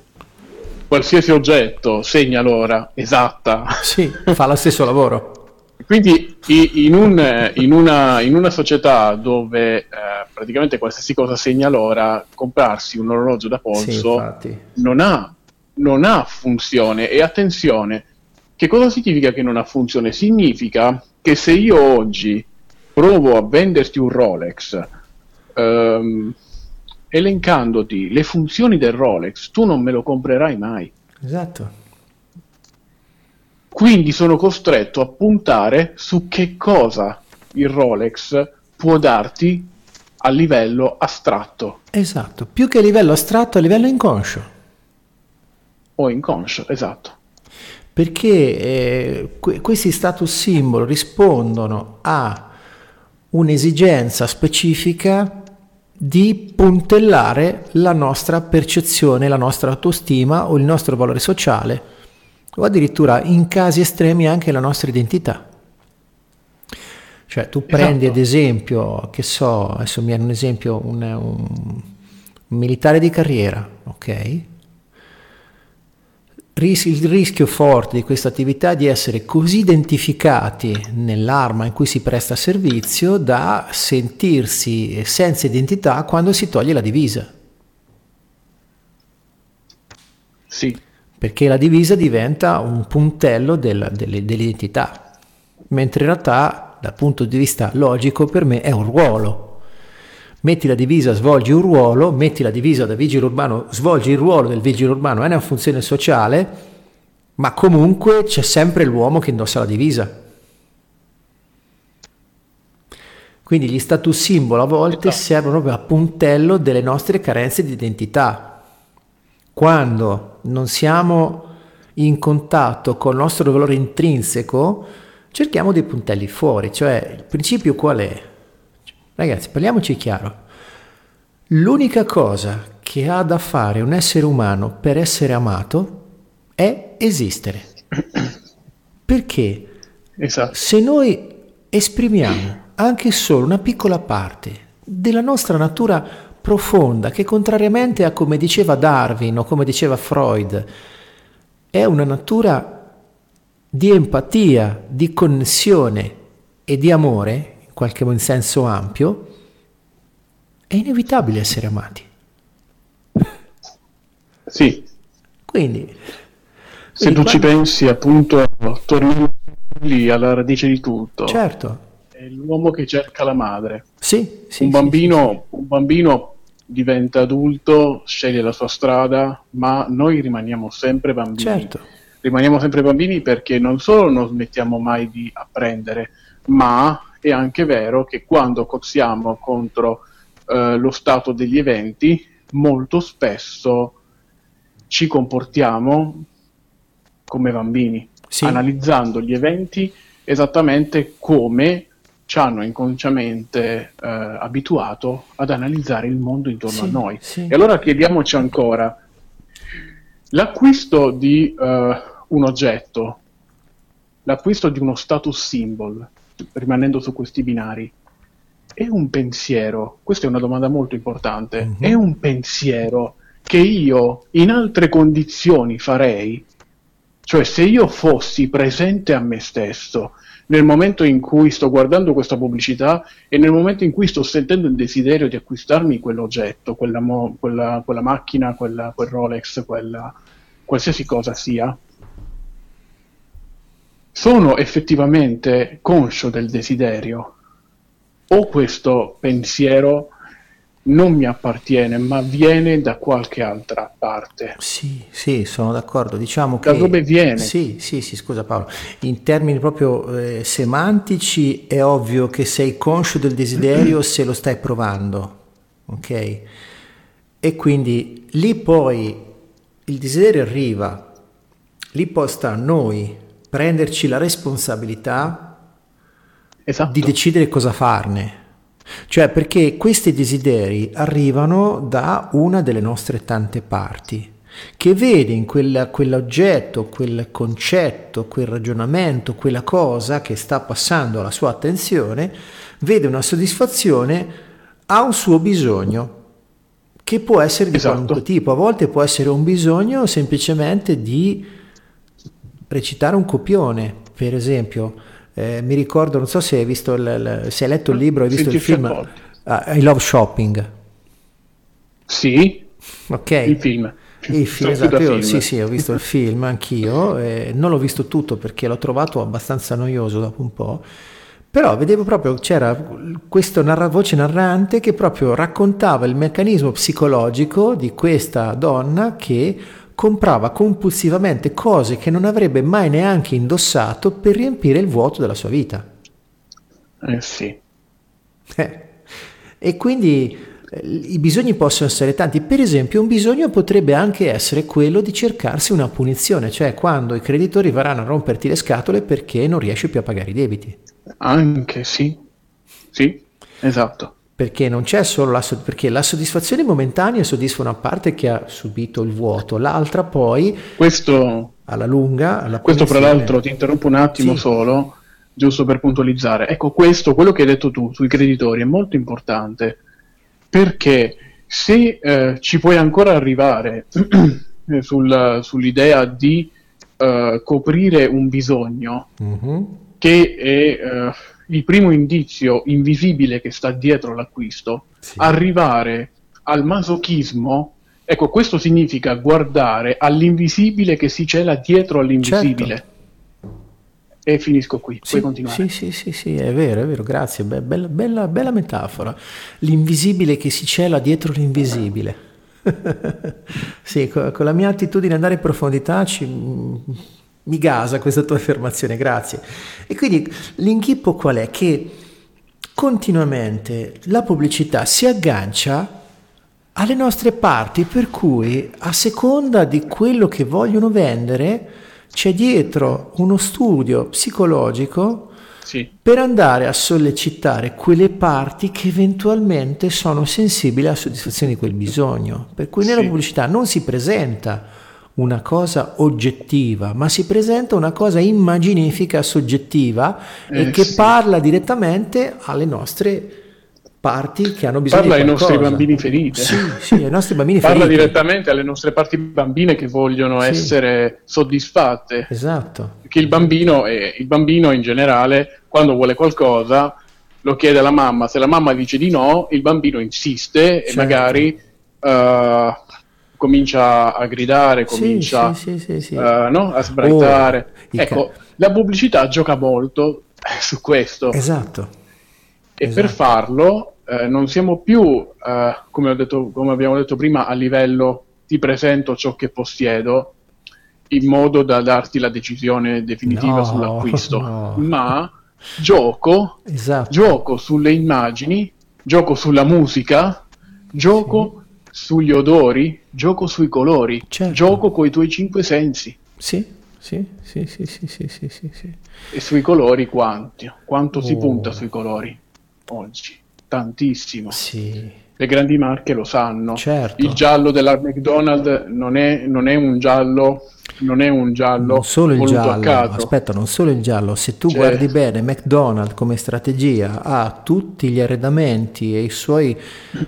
B: qualsiasi oggetto segna l'ora esatta.
A: Sì, fa lo stesso lavoro.
B: Quindi in, un, in, una, in, una, società dove eh, praticamente qualsiasi cosa segna l'ora, comprarsi un orologio da polso sì, non, ha, non ha funzione. E attenzione, che cosa significa che non ha funzione? Significa che se io oggi provo a venderti un Rolex ehm, elencandoti le funzioni del Rolex, tu non me lo comprerai mai.
A: Esatto.
B: Quindi sono costretto a puntare su che cosa il Rolex può darti a livello astratto.
A: Esatto, più che a livello astratto, a livello inconscio.
B: O inconscio, esatto.
A: Perché eh, que- questi status symbol rispondono a un'esigenza specifica di puntellare la nostra percezione, la nostra autostima o il nostro valore sociale o addirittura in casi estremi anche la nostra identità. Cioè tu prendi esatto. ad esempio, che so, adesso mi viene un esempio, un, un militare di carriera, ok? Il rischio forte di questa attività è di essere così identificati nell'arma in cui si presta servizio da sentirsi senza identità quando si toglie la divisa.
B: Sì,
A: perché la divisa diventa un puntello del, del, dell'identità, mentre in realtà dal punto di vista logico per me è un ruolo. Metti la divisa, svolgi un ruolo, metti la divisa da vigile urbano, svolgi il ruolo del vigile urbano, è una funzione sociale, ma comunque c'è sempre l'uomo che indossa la divisa. Quindi gli status simbolo a volte esatto. servono proprio a puntello delle nostre carenze di identità. Quando non siamo in contatto con il nostro valore intrinseco, cerchiamo dei puntelli fuori, cioè il principio qual è? Ragazzi, parliamoci chiaro. L'unica cosa che ha da fare un essere umano per essere amato è esistere. Perché esatto. se noi esprimiamo anche solo una piccola parte della nostra natura profonda che contrariamente a come diceva Darwin o come diceva Freud, è una natura di empatia, di connessione e di amore, qualche in senso ampio, è inevitabile essere amati.
B: Sì.
A: Quindi,
B: se tu ci pensi, appunto, torniamo lì alla radice di tutto.
A: Certo.
B: È l'uomo che cerca la madre.
A: Sì, sì,
B: un,
A: sì,
B: bambino, un bambino diventa adulto, sceglie la sua strada, ma noi rimaniamo sempre bambini.
A: Certo.
B: Rimaniamo sempre bambini perché non solo non smettiamo mai di apprendere, ma è anche vero che quando cozziamo contro eh, lo stato degli eventi, molto spesso ci comportiamo come bambini,
A: Sì.
B: analizzando gli eventi esattamente come ci hanno inconsciamente eh, abituato ad analizzare il mondo intorno
A: Sì,
B: a noi.
A: sì.
B: E allora chiediamoci ancora, l'acquisto di eh, un oggetto, l'acquisto di uno status symbol, rimanendo su questi binari, è un pensiero, questa è una domanda molto importante,
A: Mhm.
B: è un pensiero che io in altre condizioni farei, cioè se io fossi presente a me stesso nel momento in cui sto guardando questa pubblicità e nel momento in cui sto sentendo il desiderio di acquistarmi quell'oggetto, quella, mo- quella- quella macchina, quella- quel Rolex, quella, qualsiasi cosa sia, sono effettivamente conscio del desiderio o questo pensiero non mi appartiene ma viene da qualche altra parte.
A: Sì, sì, sono d'accordo. Diciamo che
B: Da dove viene?
A: Sì, sì, sì, scusa Paolo. In termini proprio eh, semantici è ovvio che sei conscio del desiderio se lo stai provando, ok? E quindi lì poi il desiderio arriva, lì poi sta a noi prenderci la responsabilità
B: Esatto.
A: di decidere cosa farne. Cioè perché questi desideri arrivano da una delle nostre tante parti, che vede in quella- quell'oggetto, quel concetto, quel ragionamento, quella cosa che sta passando alla sua attenzione, vede una soddisfazione, ha un suo bisogno, che può essere di
B: Esatto.
A: qualunque tipo. A volte può essere un bisogno semplicemente di recitare un copione, per esempio. Eh, mi ricordo, non so se hai visto il, se hai letto il libro, hai visto il film ah, I Love Shopping.
B: Sì,
A: Ok.
B: il film.
A: Il film, esatto, io-
B: film.
A: sì, sì, ho visto il film anch'io, eh, non l'ho visto tutto perché l'ho trovato abbastanza noioso dopo un po', però vedevo proprio, c'era questa narra- voce narrante che proprio raccontava il meccanismo psicologico di questa donna che comprava compulsivamente cose che non avrebbe mai neanche indossato per riempire il vuoto della sua vita.
B: Eh sì.
A: Eh, E quindi eh, i bisogni possono essere tanti. Per esempio, un bisogno potrebbe anche essere quello di cercarsi una punizione, cioè quando i creditori verranno a romperti le scatole perché non riesci più a pagare i debiti.
B: Anche sì. Sì, esatto.
A: Perché non c'è solo la, perché la soddisfazione momentanea soddisfa una parte che ha subito il vuoto, l'altra poi
B: Questo,
A: alla lunga. Alla
B: questo fra l'altro ti interrompo un attimo
A: Sì.
B: solo, giusto per puntualizzare. Ecco, questo, quello che hai detto tu sui creditori è molto importante perché se eh, ci puoi ancora arrivare sul- sull'idea di eh, coprire un bisogno
A: Mhm.
B: che è eh, il primo indizio invisibile che sta dietro l'acquisto,
A: Sì.
B: arrivare al masochismo, ecco, questo significa guardare all'invisibile che si cela dietro all'invisibile. E finisco qui,
A: Sì,
B: puoi continuare.
A: sì, sì, sì, sì, è vero, è vero, grazie, be- bella, bella, bella metafora. L'invisibile che si cela dietro l'invisibile. sì, co- con, la mia attitudine andare in profondità ci- mi gasa questa tua affermazione, grazie. E quindi l'inghippo qual è? Che continuamente la pubblicità si aggancia alle nostre parti, per cui a seconda di quello che vogliono vendere c'è dietro uno studio psicologico
B: Sì,
A: per andare a sollecitare quelle parti che eventualmente sono sensibili alla soddisfazione di quel bisogno. Per cui nella
B: Sì.
A: pubblicità non si presenta una cosa oggettiva, ma si presenta una cosa immaginifica, soggettiva e
B: Eh,
A: che
B: sì.
A: parla direttamente alle nostre parti che hanno bisogno
B: Parla
A: di
B: ai nostri
A: qualcosa.
B: bambini feriti.
A: Sì, sì, ai nostri bambini
B: parla
A: feriti.
B: direttamente alle nostre parti bambine che vogliono
A: Sì.
B: essere soddisfatte.
A: Esatto.
B: Perché il bambino, è, il bambino in generale, quando vuole qualcosa, lo chiede alla mamma. Se la mamma dice di no, il bambino insiste e
A: Certo.
B: magari eh, comincia a gridare, comincia
A: sì, sì, sì,
B: uh, no? a sbraitare.
A: Oh,
B: ecco,
A: ca-
B: la pubblicità gioca molto eh, su questo.
A: Esatto.
B: E
A: esatto.
B: per farlo eh, non siamo più, eh, come, detto, come, abbiamo detto prima, a livello ti presento ciò che possiedo in modo da darti la decisione definitiva
A: no,
B: sull'acquisto,
A: no.
B: ma gioco,
A: esatto.
B: gioco sulle immagini, gioco sulla musica, gioco. Sugli odori, gioco sui colori,
A: certo.
B: gioco con i tuoi cinque sensi.
A: Sì, sì, sì, sì, sì, sì, sì, sì, sì.
B: E sui colori quanti? Quanto oh. si punta sui colori oggi? Tantissimo.
A: Sì.
B: Le grandi marche lo sanno.
A: Certo.
B: Il giallo della McDonald's non è, non è un giallo non è un giallo
A: non solo il giallo aspetta non solo il giallo se tu cioè... guardi bene McDonald's come strategia ha tutti gli arredamenti e i suoi,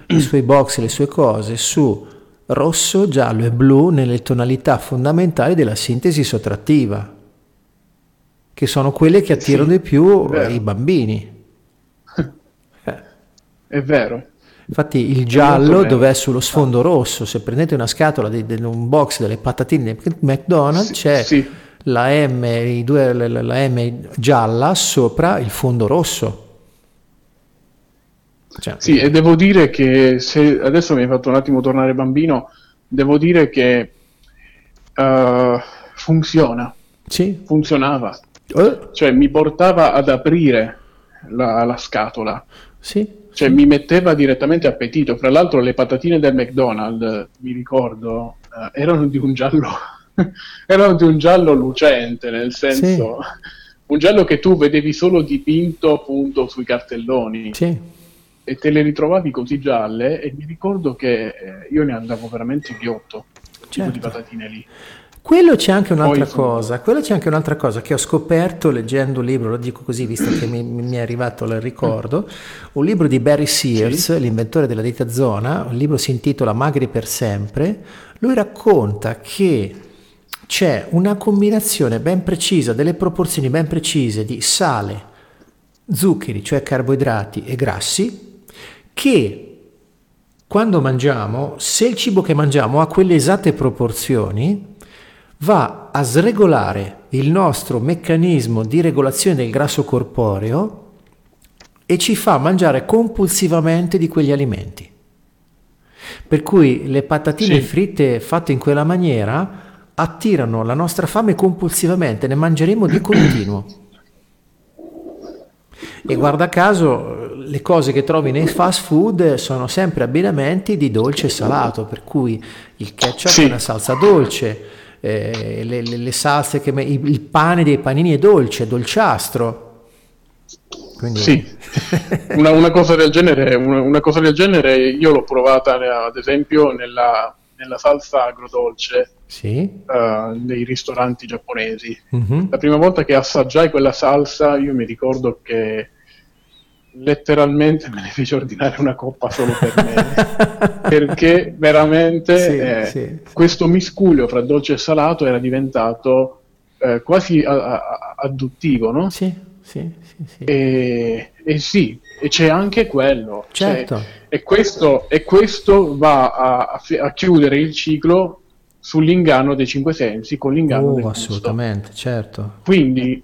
A: i suoi box le sue cose su rosso giallo e blu nelle tonalità fondamentali della sintesi sottrattiva che sono quelle che attirano
B: sì,
A: di più i bambini.
B: È vero
A: Infatti il giallo dove è sullo sfondo rosso, se prendete una scatola di, di un box delle patatine di McDonald's
B: sì,
A: c'è
B: sì.
A: La, M, i due, la, la M gialla sopra il fondo rosso.
B: Cioè, sì, e devo dire che se adesso mi hai fatto un attimo tornare bambino, devo dire che uh, funziona.
A: Sì.
B: Funzionava.
A: Eh.
B: Cioè mi portava ad aprire la, la scatola.
A: Sì.
B: Cioè mi metteva direttamente appetito. Fra l'altro le patatine del McDonald's, mi ricordo, uh, erano di un giallo erano di un giallo lucente, nel senso
A: Sì.
B: un giallo che tu vedevi solo dipinto appunto sui cartelloni
A: Sì.
B: e te le ritrovavi così gialle e mi ricordo che eh, io ne andavo veramente ghiotto tipo
A: Certo.
B: di patatine lì.
A: Quello c'è anche un'altra
B: Poi
A: cosa, quello c'è anche un'altra cosa che ho scoperto leggendo un libro, lo dico così visto che mi, mi è arrivato il ricordo, un libro di Barry Sears, l'inventore della dieta zona, un libro si intitola Magri per sempre, lui racconta che c'è una combinazione ben precisa, delle proporzioni ben precise di sale, zuccheri, cioè carboidrati e grassi, che quando mangiamo, se il cibo che mangiamo ha quelle esatte proporzioni, va a sregolare il nostro meccanismo di regolazione del grasso corporeo e ci fa mangiare compulsivamente di quegli alimenti. Per cui le patatine
B: Sì.
A: fritte fatte in quella maniera attirano la nostra fame compulsivamente, ne mangeremo di continuo. E guarda caso, le cose che trovi nei fast food sono sempre abbinamenti di dolce e salato, per cui il ketchup
B: Sì.
A: è una salsa dolce, eh, le, le- le salse che me- il pane dei panini è dolce, è dolciastro. Quindi,
B: Sì, una, una cosa del genere, una, una cosa del genere io l'ho provata eh, ad esempio nella, nella salsa agrodolce
A: Sì.
B: eh, nei ristoranti giapponesi.
A: Mhm.
B: La prima volta che assaggiai quella salsa, io mi ricordo che letteralmente me ne feci ordinare una coppa solo per me, perché veramente
A: Sì,
B: eh,
A: sì.
B: questo miscuglio fra dolce e salato era diventato eh, quasi a- a- adduttivo, no?
A: Sì, sì, sì, sì.
B: E, e sì, e c'è anche quello. Cioè,
A: Certo.
B: e, questo, e questo va a, a chiudere il ciclo sull'inganno dei cinque sensi, con l'inganno
A: Oh,
B: del gusto.
A: assolutamente, certo.
B: Quindi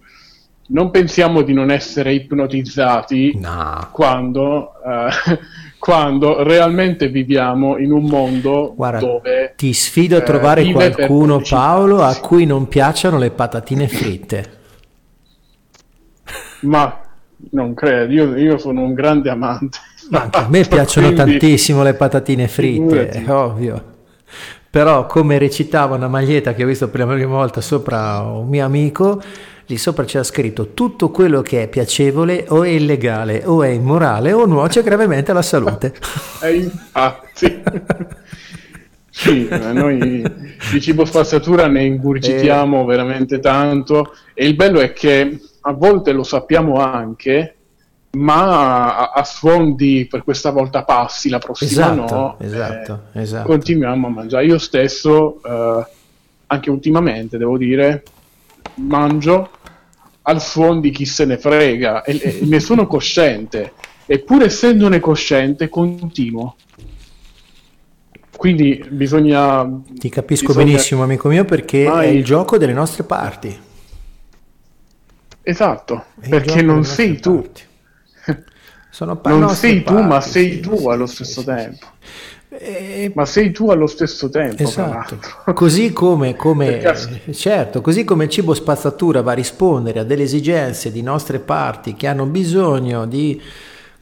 B: non pensiamo di non essere ipnotizzati
A: No.
B: quando, eh, quando realmente viviamo in un mondo
A: Guarda,
B: dove
A: ti sfido a
B: eh,
A: trovare
B: per
A: qualcuno. Paolo, a cui non piacciono le patatine fritte.
B: Ma non credo, io, io sono un grande amante.
A: Ma anche a me piacciono
B: Quindi-
A: tantissimo le patatine fritte, è ovvio. Però come recitava una maglietta che ho visto per la prima volta sopra un mio amico, lì sopra c'era scritto tutto quello che è piacevole o è illegale o è immorale o nuoce gravemente alla salute.
B: Eh, infatti. sì, eh, noi di cibo spazzatura ne ingurgitiamo veramente tanto e il bello è che a volte lo sappiamo anche, ma a, a sfondi per questa volta passi, la prossima
A: Esatto,
B: no.
A: esatto,
B: eh,
A: esatto.
B: Continuiamo a mangiare. Io stesso, eh, anche ultimamente, devo dire, mangio al suon di chi se ne frega e, e ne sono cosciente. Eppur essendone cosciente, continuo. quindi bisogna...
A: Ti capisco bisogna... benissimo, amico mio, perché Mai... è il gioco delle nostre parti.
B: Esatto, perché non sei tu. Sono non sei tu, parti, ma sei sì, tu sì, allo stesso sì, tempo. E... Ma sei tu allo stesso tempo.
A: Esatto. Così come, come certo, così come il cibo spazzatura va a rispondere a delle esigenze di nostre parti che hanno bisogno di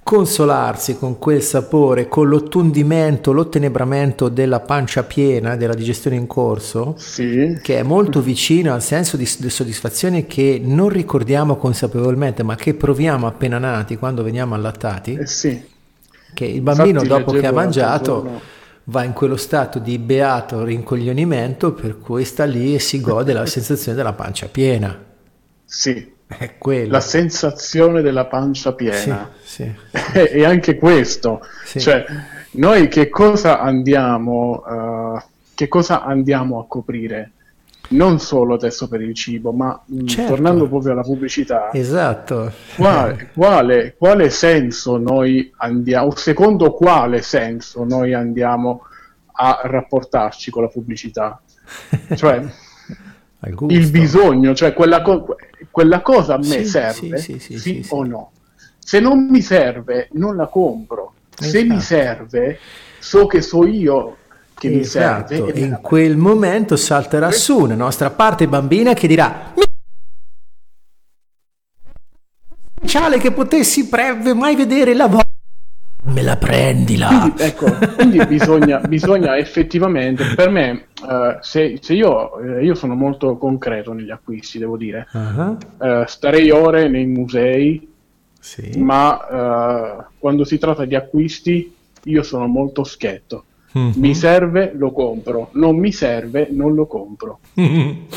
A: consolarsi con quel sapore, con l'ottundimento, l'ottenebramento della pancia piena, della digestione in corso,
B: sì.
A: che è molto vicino al senso di, di, soddisfazione che non ricordiamo consapevolmente, ma che proviamo appena nati, quando veniamo allattati.
B: Eh sì.
A: Che il bambino Infatti, dopo che ha mangiato va in quello stato di beato rincoglionimento per cui sta lì e si gode la sensazione della pancia piena.
B: Sì, è quello. La sensazione della pancia piena.
A: Sì,
B: sì, e anche questo. Cioè, noi che cosa andiamo, uh, che cosa andiamo a coprire? Non solo adesso per il cibo, ma mm, certo. tornando proprio alla pubblicità,
A: esatto.
B: Quale, quale, quale senso noi andiamo, secondo quale senso noi andiamo a rapportarci con la pubblicità? Cioè, il bisogno, cioè quella, co- quella cosa a me sì, serve, sì, sì, sì o no? Se non mi serve, non la compro. Esatto. Se mi serve, so che so io che esatto. mi serve.
A: E in quel momento salterà su una nostra parte bambina che dirà speciale che potessi pre- mai vedere la volta me la prendi là.
B: Quindi, ecco, quindi bisogna, bisogna, effettivamente, per me, uh, se, se, io, eh, io sono molto concreto negli acquisti, devo dire, uh-huh. uh, starei ore nei musei, sì. ma uh, quando si tratta di acquisti io sono molto schietto. Uh-huh. Mi serve, lo compro, non mi serve, non lo compro. Uh-huh.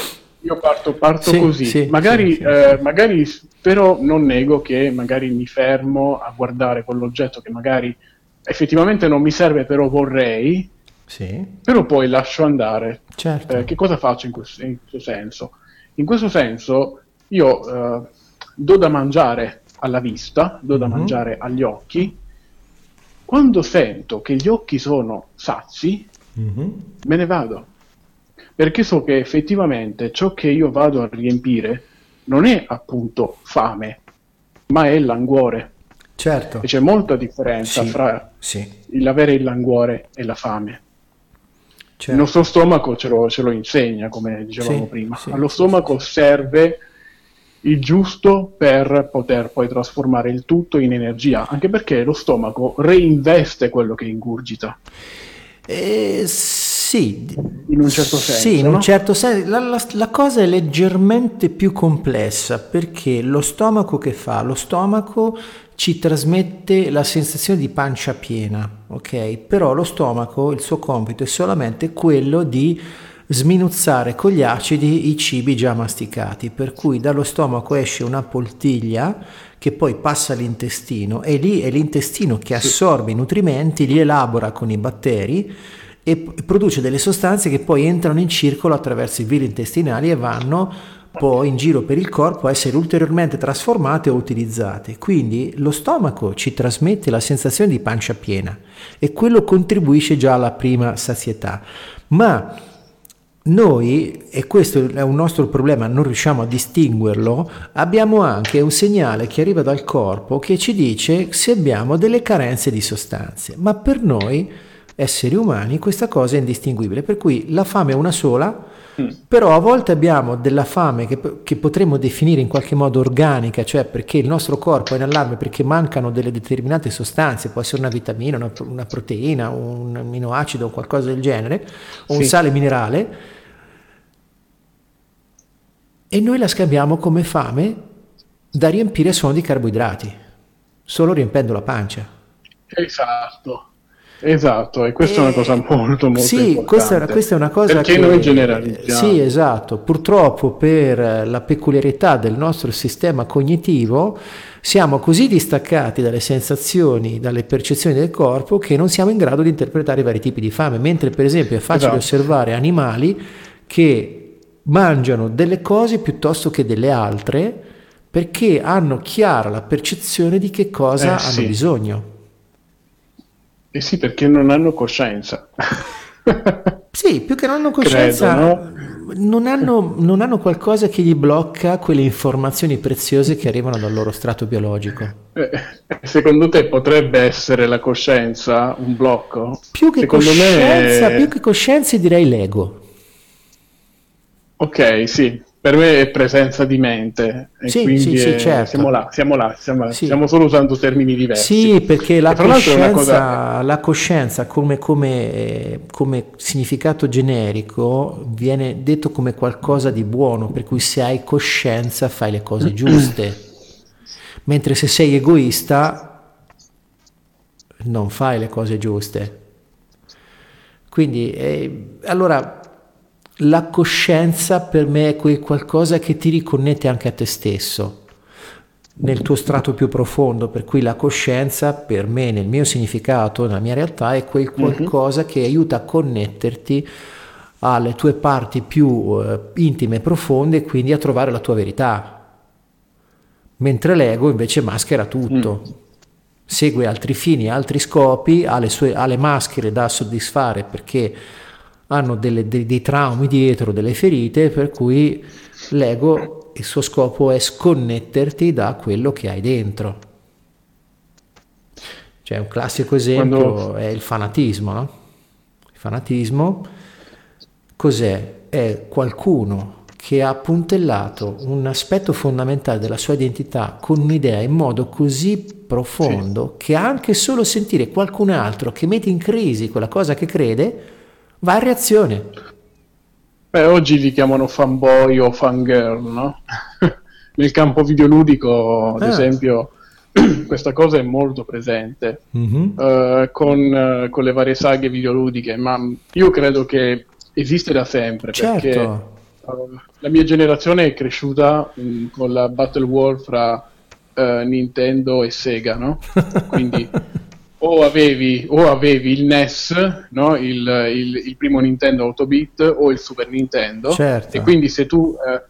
B: Io parto, parto sì, così, sì, magari, sì, eh, magari, però non nego che magari mi fermo a guardare quell'oggetto che magari effettivamente non mi serve, però vorrei, però poi lascio andare.
A: Certo.
B: Eh, che cosa faccio in questo, in questo, senso? In questo senso io eh, do da mangiare alla vista, do da mm-hmm. mangiare agli occhi, quando sento che gli occhi sono sazi, mm-hmm. me ne vado perché so che effettivamente ciò che io vado a riempire non è appunto fame, ma è languore.
A: Certo.
B: E c'è molta differenza sì, fra sì. l'avere il languore e la fame. Certo. Il nostro stomaco ce lo, ce lo, insegna, come dicevamo sì, prima. Allo stomaco serve il giusto per poter poi trasformare il tutto in energia, anche perché lo stomaco reinveste quello che ingurgita.
A: Eh, sì,
B: in un certo senso.
A: Sì, in
B: no?
A: un certo senso. La, la, la, cosa è leggermente più complessa perché lo stomaco che fa? Lo stomaco ci trasmette la sensazione di pancia piena, ok? Però lo stomaco, il suo compito è solamente quello di sminuzzare con gli acidi i cibi già masticati, per cui dallo stomaco esce una poltiglia che poi passa all'intestino e lì è l'intestino che assorbe i nutrimenti, li elabora con i batteri e produce delle sostanze che poi entrano in circolo attraverso i vili intestinali e vanno poi in giro per il corpo a essere ulteriormente trasformate o utilizzate. Quindi lo stomaco ci trasmette la sensazione di pancia piena e quello contribuisce già alla prima sazietà. Ma noi, e questo è un nostro problema, non riusciamo a distinguerlo, abbiamo anche un segnale che arriva dal corpo che ci dice se abbiamo delle carenze di sostanze, ma per noi esseri umani questa cosa è indistinguibile, per cui la fame è una sola, mm. però a volte abbiamo della fame che, che, potremmo definire in qualche modo organica, cioè perché il nostro corpo è in allarme perché mancano delle determinate sostanze, può essere una vitamina, una, una proteina, un aminoacido o qualcosa del genere, o sì. un sale minerale, e noi la scambiamo come fame da riempire solo di carboidrati, solo riempendo la pancia.
B: Esatto. Esatto, e questa e... è una cosa molto molto
A: sì,
B: importante.
A: Questa, questa è una cosa
B: Perché
A: che,
B: noi generalizziamo.
A: Sì, esatto. Purtroppo per la peculiarità del nostro sistema cognitivo siamo così distaccati dalle sensazioni, dalle percezioni del corpo che non siamo in grado di interpretare i vari tipi di fame, mentre per esempio è facile esatto. osservare animali che mangiano delle cose piuttosto che delle altre perché hanno chiara la percezione di che cosa
B: eh,
A: hanno
B: sì.
A: bisogno.
B: Eh sì, perché non hanno coscienza.
A: sì, più che non hanno coscienza, Credo, no? non, hanno, non hanno qualcosa che gli blocca quelle informazioni preziose che arrivano dal loro strato biologico.
B: Eh, secondo te potrebbe essere la coscienza un blocco?
A: Più che, coscienza, me... più che coscienza direi l'ego.
B: Ok, sì, per me è presenza di mente.
A: sì, sì, sì, è... certo.
B: Siamo là, siamo là, siamo, sì. stiamo solo usando termini diversi.
A: Sì, perché la coscienza, cosa... la coscienza come, come, come, significato generico viene detto come qualcosa di buono, per cui se hai coscienza fai le cose giuste, mentre se sei egoista non fai le cose giuste. Quindi, eh, allora la coscienza per me è quel qualcosa che ti riconnette anche a te stesso, nel tuo strato più profondo, per cui la coscienza per me, nel mio significato, nella mia realtà, è quel mhm. qualcosa mm-hmm. che aiuta a connetterti alle tue parti più eh, intime e profonde e quindi a trovare la tua verità. Mentre l'ego invece maschera tutto. Mm. Segue altri fini, altri scopi, ha le, sue, ha le maschere da soddisfare perché hanno delle, dei, dei traumi dietro, delle ferite, per cui l'ego, il suo scopo è sconnetterti da quello che hai dentro. Cioè un classico esempio Quando... è il fanatismo, no? Il fanatismo cos'è? È qualcuno che ha puntellato un aspetto fondamentale della sua identità con un'idea in modo così profondo sì. che anche solo sentire qualcun altro che mette in crisi quella cosa che crede va a reazione.
B: Beh, oggi li chiamano fanboy o fangirl, no? Nel campo videoludico, ad ah. esempio, questa cosa è molto presente mm-hmm. uh, con, uh, con, le varie saghe videoludiche, ma io credo che esiste da sempre certo. perché uh, la mia generazione è cresciuta um, con la Battle War fra Nintendo e Sega, no? Quindi o avevi, o avevi il NES, no? il, il, il, primo Nintendo 8 bit, o il Super Nintendo.
A: Certo.
B: E quindi se tu eh,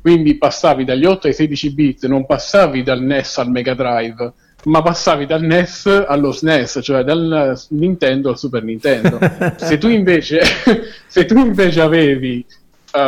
B: quindi passavi dagli 8 ai 16 bit, non passavi dal NES al Mega Drive, ma passavi dal NES allo SNES, cioè dal Nintendo al Super Nintendo. se, tu invece, se tu invece avevi, uh,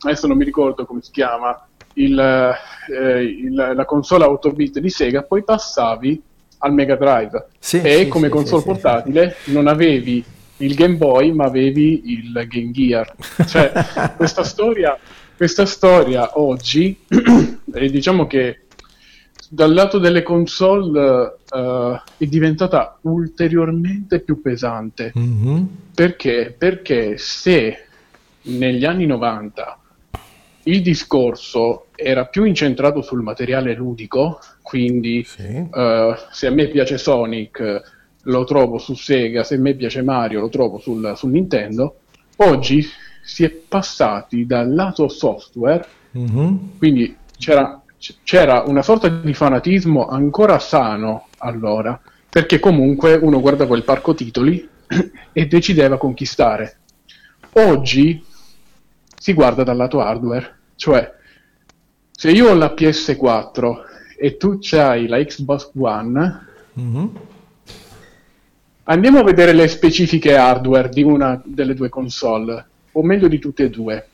B: adesso non mi ricordo come si chiama, il, eh, il, la console 8 bit di Sega, poi passavi al Mega Drive sì, e sì, come sì, console portatile non avevi il Game Boy ma avevi il Game Gear cioè questa storia questa storia oggi diciamo che dal lato delle console uh, è diventata ulteriormente più pesante mm-hmm. perché? perché se negli anni 90 il discorso era più incentrato sul materiale ludico, quindi sì. uh, se a me piace Sonic lo trovo su Sega, se a me piace Mario lo trovo sul, sul Nintendo, oggi si è passati dal lato software, mm-hmm. quindi c'era, c'era una sorta di fanatismo ancora sano allora, perché comunque uno guardava il parco titoli e decideva conquistare. Oggi si guarda dal lato hardware, cioè se io ho la PS4 e tu hai la Xbox One, mm-hmm. andiamo a vedere le specifiche hardware di una delle due console, o meglio di tutte e due.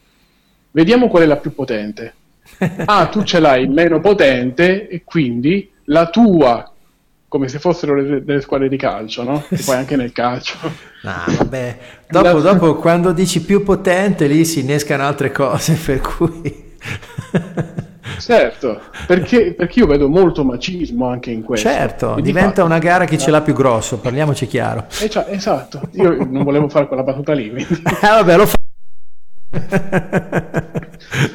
B: Vediamo qual è la più potente. ah, tu ce l'hai meno potente e quindi la tua come se fossero le, delle squadre di calcio, no? E poi anche nel calcio.
A: Ah, vabbè. Dopo, dopo, quando dici più potente, lì si innescano altre cose, per cui...
B: Certo, perché, perché, io vedo molto macismo anche in questo.
A: Certo, diventa fatto, una gara chi ce l'ha più grosso, parliamoci chiaro.
B: Eh, cioè, esatto, io non volevo fare quella battuta lì.
A: Quindi... Eh vabbè, lo fa.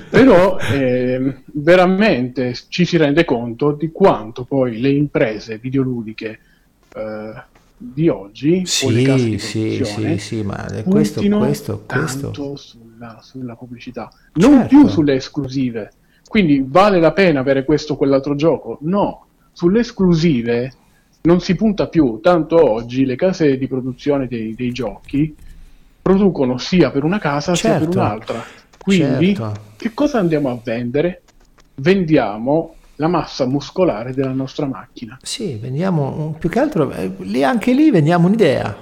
B: Però eh, veramente ci si rende conto di quanto poi le imprese videoludiche eh, di oggi
A: sì, sì, sì, sì, ma questo, questo,
B: questo. Sulla, sulla pubblicità, non certo. più sulle esclusive quindi vale la pena avere questo o quell'altro gioco? No, sulle esclusive non si punta più, tanto oggi le case di produzione dei, dei giochi producono sia per una casa certo, sia per certo. un'altra. Quindi certo. che cosa andiamo a vendere? Vendiamo la massa muscolare della nostra macchina.
A: Sì, vendiamo più che altro, eh, lì, anche lì vendiamo un'idea.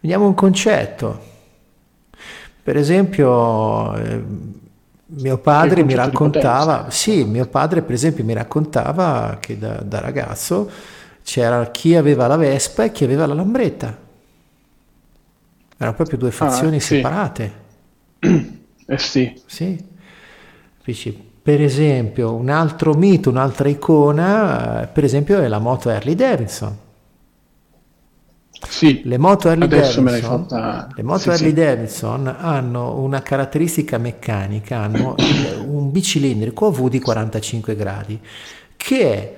A: Vediamo un concetto. Per esempio, eh, mio padre mi raccontava, sì, mio padre per esempio mi raccontava che da, da ragazzo c'era chi aveva la Vespa e chi aveva la Lambretta. Erano proprio due fazioni ah, sì. separate.
B: Eh sì.
A: Sì. Per esempio, un altro mito, un'altra icona, eh, per esempio, è la moto Harley Davidson.
B: Sì,
A: le moto Harley, Davidson, le moto sì, sì. Davidson hanno una caratteristica meccanica, hanno un bicilindrico V di 45 gradi, che è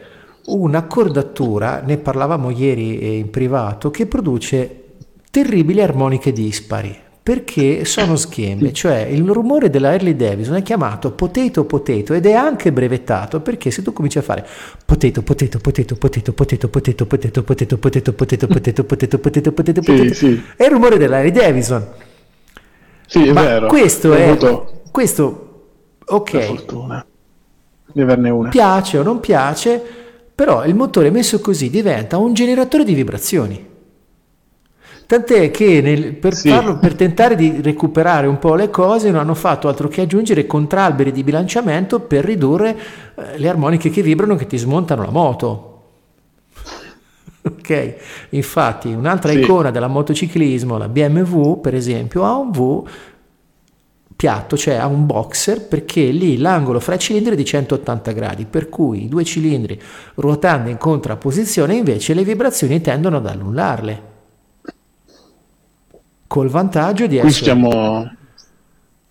A: un'accordatura, ne parlavamo ieri in privato, che produce terribili armoniche dispari perché sono schemme, cioè il rumore della Harley Davidson è chiamato potato potato ed è anche brevettato perché se tu cominci a fare potato potato potato potato potato potato potato potato potato potato potato potato potato potato potato è il rumore della Harley Davidson.
B: Sì, è vero.
A: Questo è questo ok.
B: La fortuna di averne una.
A: Piace o non piace, però il motore messo così diventa un generatore di vibrazioni. Tant'è che nel, per, sì. farlo, per, tentare di recuperare un po' le cose non hanno fatto altro che aggiungere contralberi di bilanciamento per ridurre eh, le armoniche che vibrano che ti smontano la moto. Ok, infatti un'altra sì. icona della motociclismo, la BMW per esempio, ha un V piatto, cioè ha un boxer perché lì l'angolo fra i cilindri è di 180 gradi, per cui i due cilindri ruotando in contrapposizione invece le vibrazioni tendono ad annullarle col vantaggio di
B: Qui essere... Stiamo...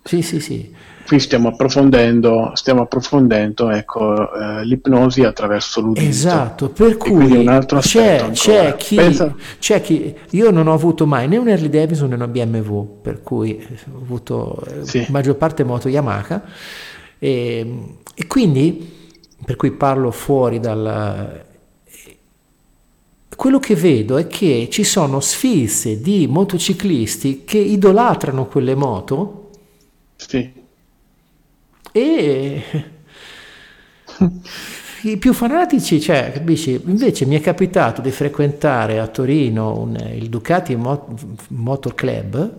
A: Sì, sì, sì.
B: Qui stiamo approfondendo, stiamo approfondendo ecco, eh, l'ipnosi attraverso l'udito.
A: Esatto, per cui c'è, c'è, chi, c'è, chi, Io non ho avuto mai né un Harley Davidson né una BMW, per cui ho avuto eh, sì. maggior parte moto Yamaha, e, e quindi, per cui parlo fuori dal quello che vedo è che ci sono sfilze di motociclisti che idolatrano quelle moto.
B: Sì.
A: E i più fanatici, cioè, capisci? Invece mi è capitato di frequentare a Torino un, il Ducati Motor Club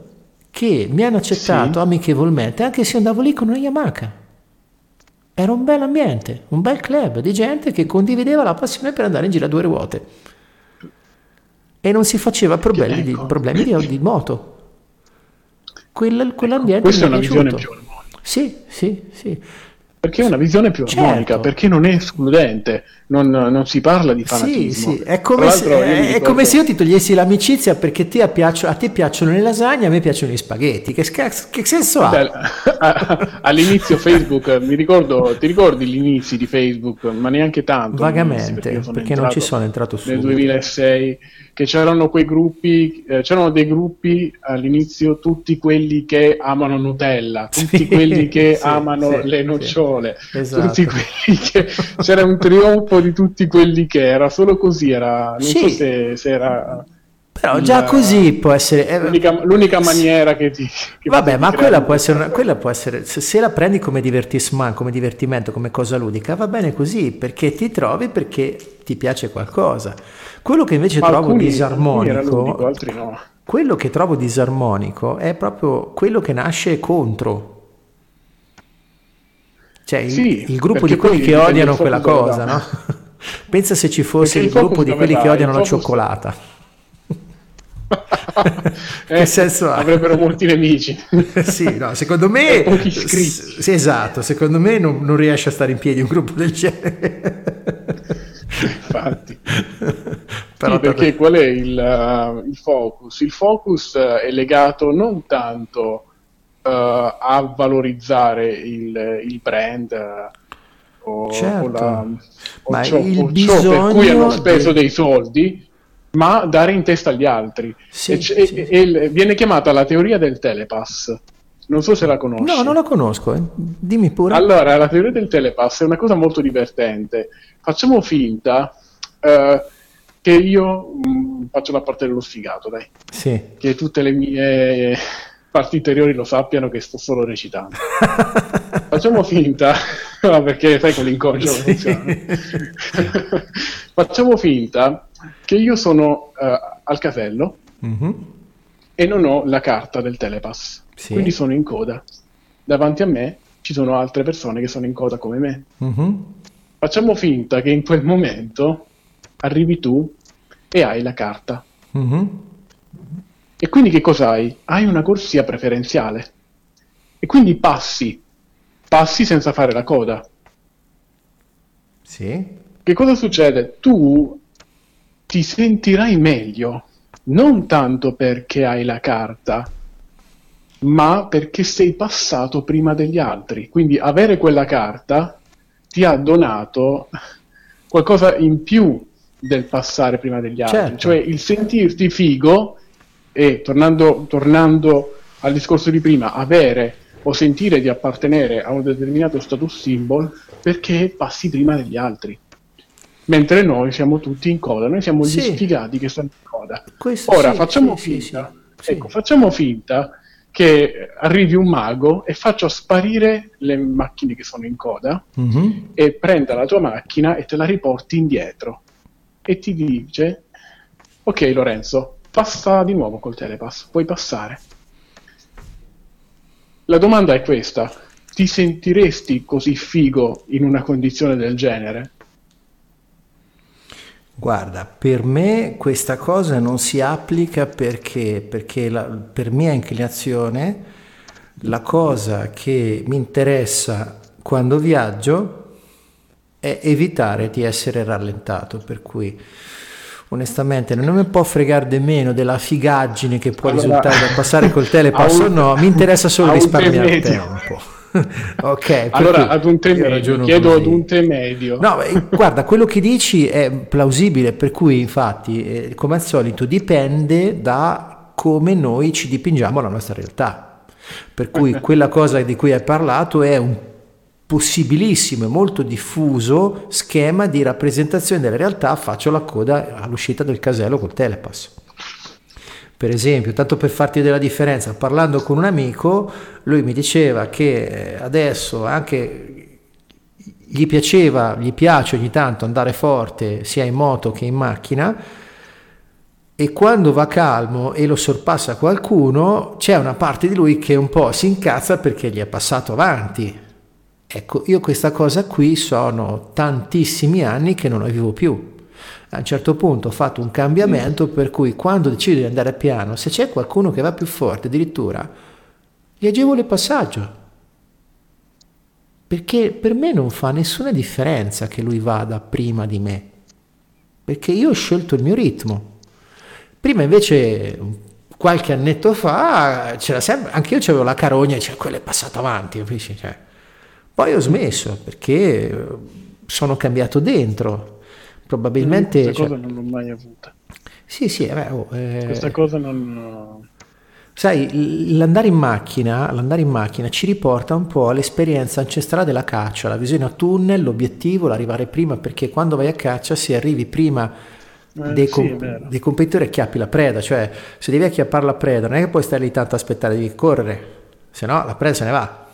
A: che mi hanno accettato sì. amichevolmente anche se andavo lì con una Yamaha. Era un bel ambiente, un bel club di gente che condivideva la passione per andare in giro a due ruote e non si faceva problemi, ecco. di, problemi di, di, moto. Quella, quell'ambiente
B: ecco, questa è una visione più armonica.
A: Sì, sì, sì.
B: Perché è una visione più certo. armonica, perché non è escludente, non, non, si parla di fanatismo.
A: Sì, sì. È, come se, è, ricordo... come se, io ti togliessi l'amicizia perché ti piaccio, a te piacciono le lasagne, a me piacciono gli spaghetti. Che, che senso ha? Beh,
B: all'inizio Facebook, mi ricordo, ti ricordi gli inizi di Facebook, ma neanche tanto.
A: Vagamente, perché, perché non ci sono entrato su.
B: Nel 2006 che c'erano quei gruppi, eh, c'erano dei gruppi all'inizio, tutti quelli che amano Nutella, tutti sì, quelli che amano le nocciole, esatto. tutti quelli che c'era un trionfo di tutti quelli che era solo così, era, non so se, se era
A: però già così può essere...
B: Eh, l'unica, l'unica, maniera che ti... Che
A: vabbè, ma quella può, essere, una, quella può essere... Se, la prendi come divertissement, come divertimento, come cosa ludica, va bene così, perché ti trovi perché ti piace qualcosa. Quello che invece ma trovo disarmonico...
B: Ludico, no.
A: Quello che trovo disarmonico è proprio quello che nasce contro. Cioè il, sì, il gruppo di quelli che odiano quella cosa, no? Pensa se ci fosse il, il gruppo di quelli che odiano la cioccolata
B: che eh, senso ha? Avrebbero molti nemici.
A: sì, no, secondo me...
B: pochi iscritti.
A: Sì, esatto, secondo me non, non, riesce a stare in piedi un gruppo del genere.
B: Infatti. Però sì, perché qual è il, uh, il, focus? Il focus uh, è legato non tanto a valorizzare il, il brand o,
A: certo. o, la,
B: o, ciò, o ciò per cui hanno speso di... dei soldi, ma dare in testa agli altri. Sì, e, sì. E, e, viene chiamata la teoria del telepass. Non so se la conosci.
A: No, non la conosco, eh. dimmi pure.
B: Allora, la teoria del telepass è una cosa molto divertente. Facciamo finta uh, che io mh, mm, faccio la parte dello sfigato, dai.
A: Sì.
B: Che tutte le mie parti interiori lo sappiano che sto solo recitando. Facciamo finta, no, perché sai con l'inconscio sì. funziona. Facciamo finta che io sono uh, al casello mm-hmm. e non ho la carta del telepass. Sì. Quindi sono in coda. Davanti a me ci sono altre persone che sono in coda come me. Uh-huh. Facciamo finta che in quel momento arrivi tu e hai la carta. Uh-huh. E quindi che cosa hai? Hai una corsia preferenziale. E quindi passi, passi senza fare la coda.
A: Sì.
B: Che cosa succede? Tu ti sentirai meglio, non tanto perché hai la carta, ma perché sei passato prima degli altri. Quindi avere quella carta ti ha donato qualcosa in più del passare prima degli altri, certo. cioè il sentirti figo e tornando, tornando al discorso di prima, avere o sentire di appartenere a un determinato status symbol perché passi prima degli altri. Mentre noi siamo tutti in coda, noi siamo gli sì. sfigati che stanno in coda. Questo Ora sì, facciamo, sì, finta, ecco, facciamo finta che arrivi un mago e faccia sparire le macchine che sono in coda mm-hmm. e prenda la tua macchina e te la riporti indietro e ti dice ok Lorenzo passa di nuovo col telepass puoi passare la domanda è questa ti sentiresti così figo in una condizione del genere?
A: Guarda, per me questa cosa non si applica perché, perché la, per mia inclinazione la cosa che mi interessa quando viaggio è evitare di essere rallentato, per cui onestamente non mi può fregare di meno della figaggine che può allora, risultare da passare col telepass o no, mi interessa solo risparmiare tempo. ok,
B: allora ad un te medio, chiedo così. ad un te medio.
A: No, guarda, quello che dici è plausibile, per cui infatti, eh, come al solito, dipende da come noi ci dipingiamo la nostra realtà. Per cui quella cosa di cui hai parlato è un possibilissimo e molto diffuso schema di rappresentazione della realtà, faccio la coda all'uscita del casello col telepass. Per esempio, tanto per farti della differenza, parlando con un amico, lui mi diceva che eh, adesso anche gli piaceva, gli piace ogni tanto andare forte sia in moto che in macchina e quando va calmo e lo sorpassa qualcuno, c'è una parte di lui che un po' si incazza perché gli è passato avanti. Ecco, io questa cosa qui sono tantissimi anni che non la vivo più a un certo punto ho fatto un cambiamento per cui quando decido di andare piano, se c'è qualcuno che va più forte, addirittura gli agevolo il passaggio. Perché per me non fa nessuna differenza che lui vada prima di me, perché io ho scelto il mio ritmo. Prima invece qualche annetto fa c'era sempre, anche io avevo la carogna e cioè, quello è passato avanti, capisci? Cioè, poi ho smesso perché sono cambiato dentro, probabilmente...
B: Questa cioè... cosa non l'ho mai avuta.
A: Sì, sì, beh, oh, eh...
B: questa cosa non...
A: Sai, l'andare in, macchina, l'andare in macchina ci riporta un po' all'esperienza ancestrale della caccia, la visione a tunnel, l'obiettivo, l'arrivare prima, perché quando vai a caccia se arrivi prima eh, dei, com- sì, dei competitori acchiappi la preda, cioè se devi acchiappare la preda non è che puoi stare lì tanto a aspettare, devi correre, se no la preda se ne va.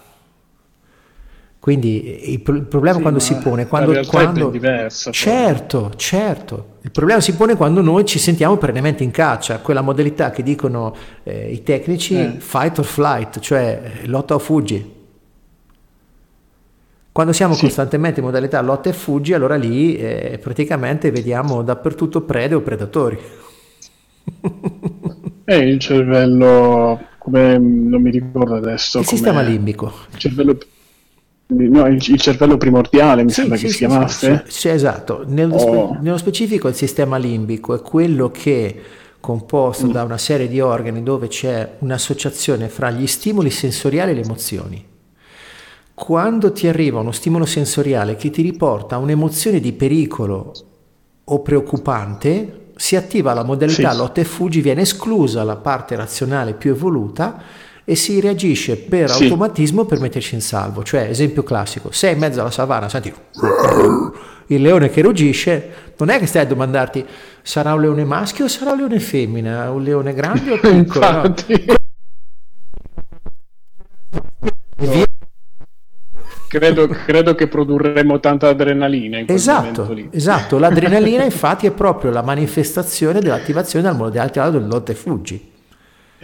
A: Quindi il, problema sì, quando si pone, quando, quando
B: diversa,
A: certo, certo, il problema si pone quando noi ci sentiamo perennemente in caccia, quella modalità che dicono eh, i tecnici eh. fight or flight, cioè lotta o fuggi. Quando siamo sì. costantemente in modalità lotta e fuggi, allora lì eh, praticamente vediamo dappertutto prede o predatori.
B: E il cervello, come non mi ricordo adesso.
A: Il sistema limbico.
B: Il cervello No, il, il, cervello primordiale mi sì, sembra sì, che sì, si chiamasse.
A: Sì, esatto. Nello, oh. spe- nello, specifico il sistema limbico è quello che composto mm. da una serie di organi dove c'è un'associazione fra gli stimoli sensoriali e le emozioni. Quando ti arriva uno stimolo sensoriale che ti riporta un'emozione di pericolo o preoccupante, si attiva la modalità lotta e fuggi, viene esclusa la parte razionale più evoluta e si reagisce per sì. automatismo per metterci in salvo. Cioè, esempio classico, sei in mezzo alla savana, senti il leone che ruggisce, non è che stai a domandarti sarà un leone maschio o sarà un leone femmina, un leone grande o piccolo. No.
B: Credo, credo, che produrremo tanta adrenalina in quel
A: esatto, esatto, l'adrenalina infatti è proprio la manifestazione dell'attivazione del modello del lotta e fuggi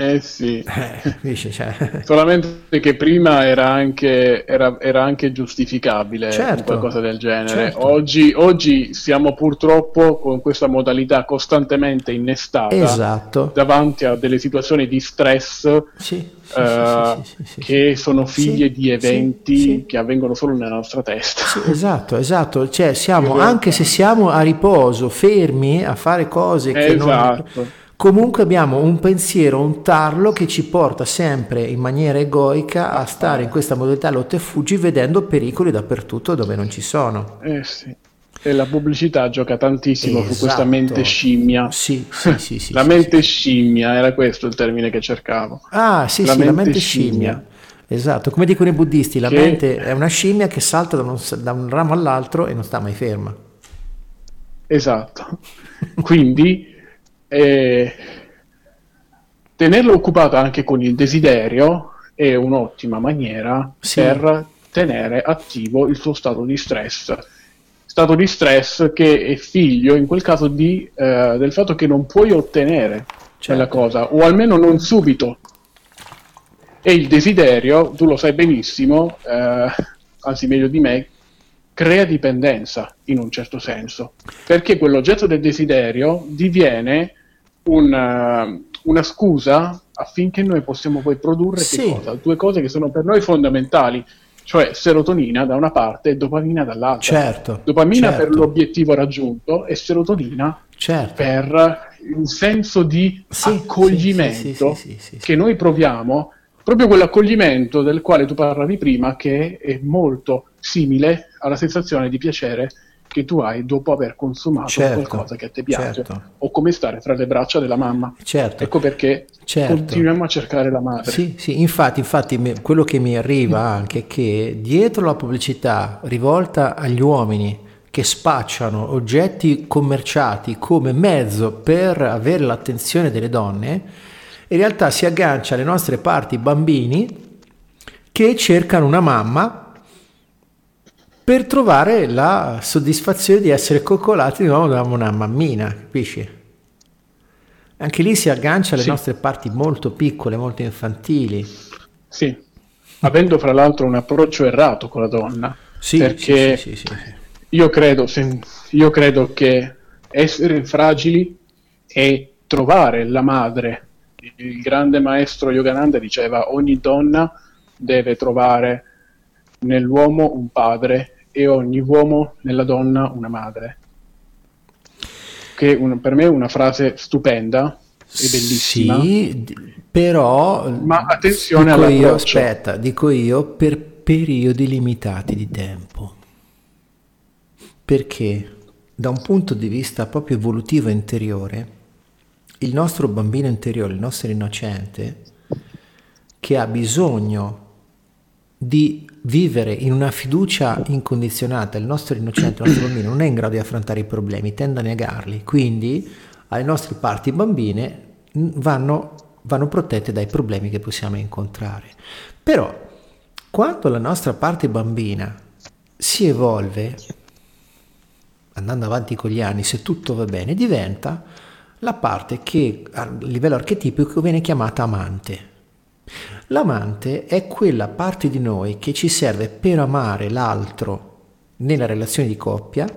B: Eh sì, eh, cioè. solamente che prima era anche, era, era anche giustificabile certo, qualcosa del genere. Certo. Oggi, oggi, siamo purtroppo con questa modalità costantemente innestata
A: esatto.
B: davanti a delle situazioni di stress
A: sì,
B: sì, uh, sì, che sono figlie di eventi che avvengono solo nella nostra testa.
A: esatto, esatto. Cioè, siamo, anche se siamo a riposo, fermi a fare cose che
B: esatto.
A: non Comunque abbiamo un pensiero, un tarlo che ci porta sempre in maniera egoica a stare in questa modalità lotta e fuggi vedendo pericoli dappertutto dove non ci sono.
B: Eh sì. E la pubblicità gioca tantissimo esatto. su questa esatto. mente scimmia.
A: Sì, sì, sì. sì
B: la
A: sì,
B: mente sì. scimmia, era questo il termine che cercavo.
A: Ah, sì, la, sì, mente, la mente scimmia. scimmia. Esatto, come dicono i buddisti, la che... mente è una scimmia che salta da un, da un ramo all'altro e non sta mai ferma.
B: Esatto. Quindi e tenerlo occupato anche con il desiderio è un'ottima maniera sì. per tenere attivo il suo stato di stress. Stato di stress che è figlio, in quel caso, di, eh, del fatto che non puoi ottenere certo. quella cosa, o almeno non subito. E il desiderio, tu lo sai benissimo, eh, anzi meglio di me, crea dipendenza in un certo senso, perché quell'oggetto del desiderio diviene una, eh, una scusa affinché noi possiamo poi produrre sì. due cose che sono per noi fondamentali, cioè serotonina da una parte e dopamina dall'altra.
A: Certo,
B: dopamina
A: certo.
B: per l'obiettivo raggiunto e serotonina
A: certo.
B: per il senso di sì, accoglimento sì, che noi proviamo, proprio quell'accoglimento del quale tu parlavi prima, che è molto simile alla sensazione di piacere che tu hai dopo aver consumato certo, qualcosa che a te piace certo. o come stare fra le braccia della mamma.
A: Certo.
B: Ecco perché certo. continuiamo a cercare la madre.
A: Sì, sì, infatti, infatti quello che mi arriva anche è che dietro la pubblicità rivolta agli uomini che spacciano oggetti commerciati come mezzo per avere l'attenzione delle donne, in realtà si aggancia alle nostre parti bambini che cercano una mamma per trovare la soddisfazione di essere coccolati di nuovo da una mammina, capisci? Anche lì si aggancia alle sì. nostre parti molto piccole, molto infantili.
B: Sì, avendo fra l'altro un approccio errato con la donna.
A: Sì,
B: perché
A: sì, sì,
B: io, credo, io credo che essere fragili e trovare la madre. Il grande maestro Yogananda diceva ogni donna deve trovare nell'uomo un padre e ogni uomo nella donna una madre. Che un, per me è una frase stupenda e bellissima.
A: Sì, però
B: ma attenzione
A: dico io, aspetta, dico io per periodi limitati di tempo. Perché da un punto di vista proprio evolutivo interiore, il nostro bambino interiore, il nostro innocente, che ha bisogno di vivere in una fiducia incondizionata, il nostro innocente, il nostro bambino non è in grado di affrontare i problemi, tende a negarli, quindi alle nostre parti bambine vanno, vanno protette dai problemi che possiamo incontrare. Però quando la nostra parte bambina si evolve, andando avanti con gli anni, se tutto va bene, diventa la parte che a livello archetipico viene chiamata amante. L'amante è quella parte di noi che ci serve per amare l'altro nella relazione di coppia,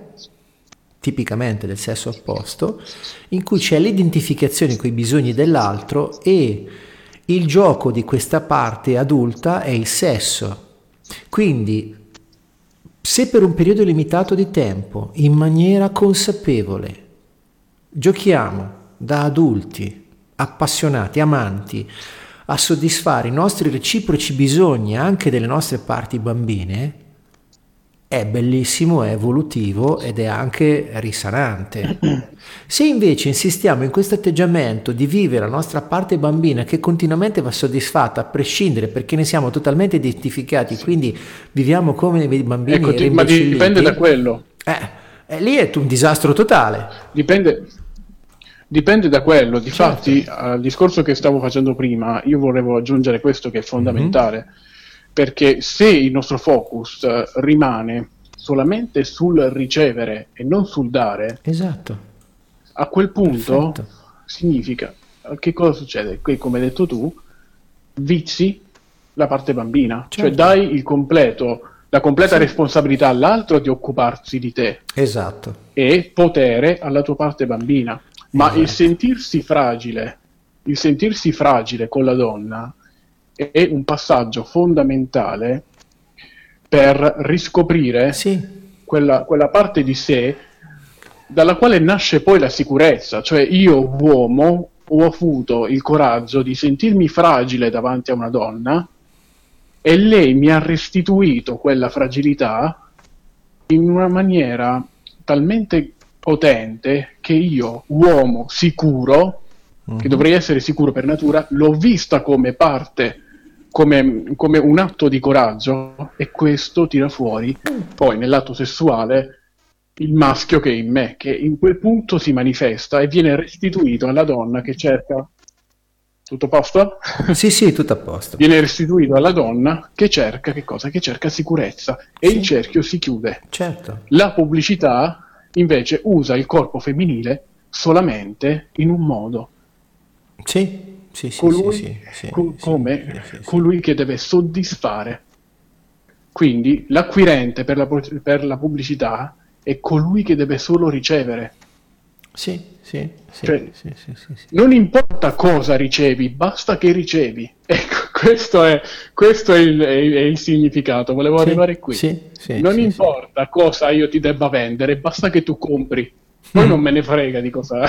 A: tipicamente del sesso opposto, in cui c'è l'identificazione con i bisogni dell'altro e il gioco di questa parte adulta è il sesso. Quindi, se per un periodo limitato di tempo, in maniera consapevole, giochiamo da adulti, appassionati, amanti, a soddisfare i nostri reciproci bisogni anche delle nostre parti bambine, è bellissimo, è evolutivo ed è anche risanante. Se invece insistiamo in questo atteggiamento di vivere la nostra parte bambina che continuamente va soddisfatta a prescindere perché ne siamo totalmente identificati, quindi viviamo come dei bambini
B: ecco, ma dipende da quello.
A: Eh, eh, lì è un disastro totale.
B: Dipende, Dipende da quello, difatti certo. al discorso che stavo facendo prima, io volevo aggiungere questo che è fondamentale, mm-hmm. perché se il nostro focus eh, rimane solamente sul ricevere e non sul dare,
A: esatto.
B: a quel punto Perfetto. significa che cosa succede? Qui, come hai detto tu, vizi la parte bambina, cioè
A: Certo.
B: dai il completo, la completa responsabilità all'altro di occuparsi di te
A: Esatto.
B: e potere alla tua parte bambina. Ma
A: Esatto.
B: il sentirsi fragile, il sentirsi fragile con la donna è un passaggio fondamentale per riscoprire
A: Sì,
B: quella, quella parte di sé dalla quale nasce poi la sicurezza, cioè io uomo ho avuto il coraggio di sentirmi fragile davanti a una donna e lei mi ha restituito quella fragilità in una maniera talmente potente che io, uomo sicuro, che dovrei essere sicuro per natura, l'ho vista come parte, come, come un atto di coraggio e questo tira fuori poi nell'atto sessuale il maschio che è in me, che in quel punto si manifesta e viene restituito alla donna che cerca... Tutto a posto?
A: sì, sì, tutto a posto.
B: viene restituito alla donna che cerca che cosa? Che cerca sicurezza e
A: Sì.
B: il cerchio si chiude.
A: Certo.
B: La pubblicità invece usa il corpo femminile solamente in un modo,
A: Sì, sì, sì,
B: colui,
A: sì, sì,
B: co-
A: sì,
B: come colui che deve soddisfare. Quindi l'acquirente per la, per la pubblicità è colui che deve solo ricevere.
A: Sì, sì, sì,
B: Cioè-
A: sì.
B: Non importa cosa ricevi, basta che ricevi. Ecco, questo è, questo è, il, è- il significato. Volevo arrivare qui. non importa cosa io ti debba vendere, basta che tu compri. Poi non me ne frega di cosa,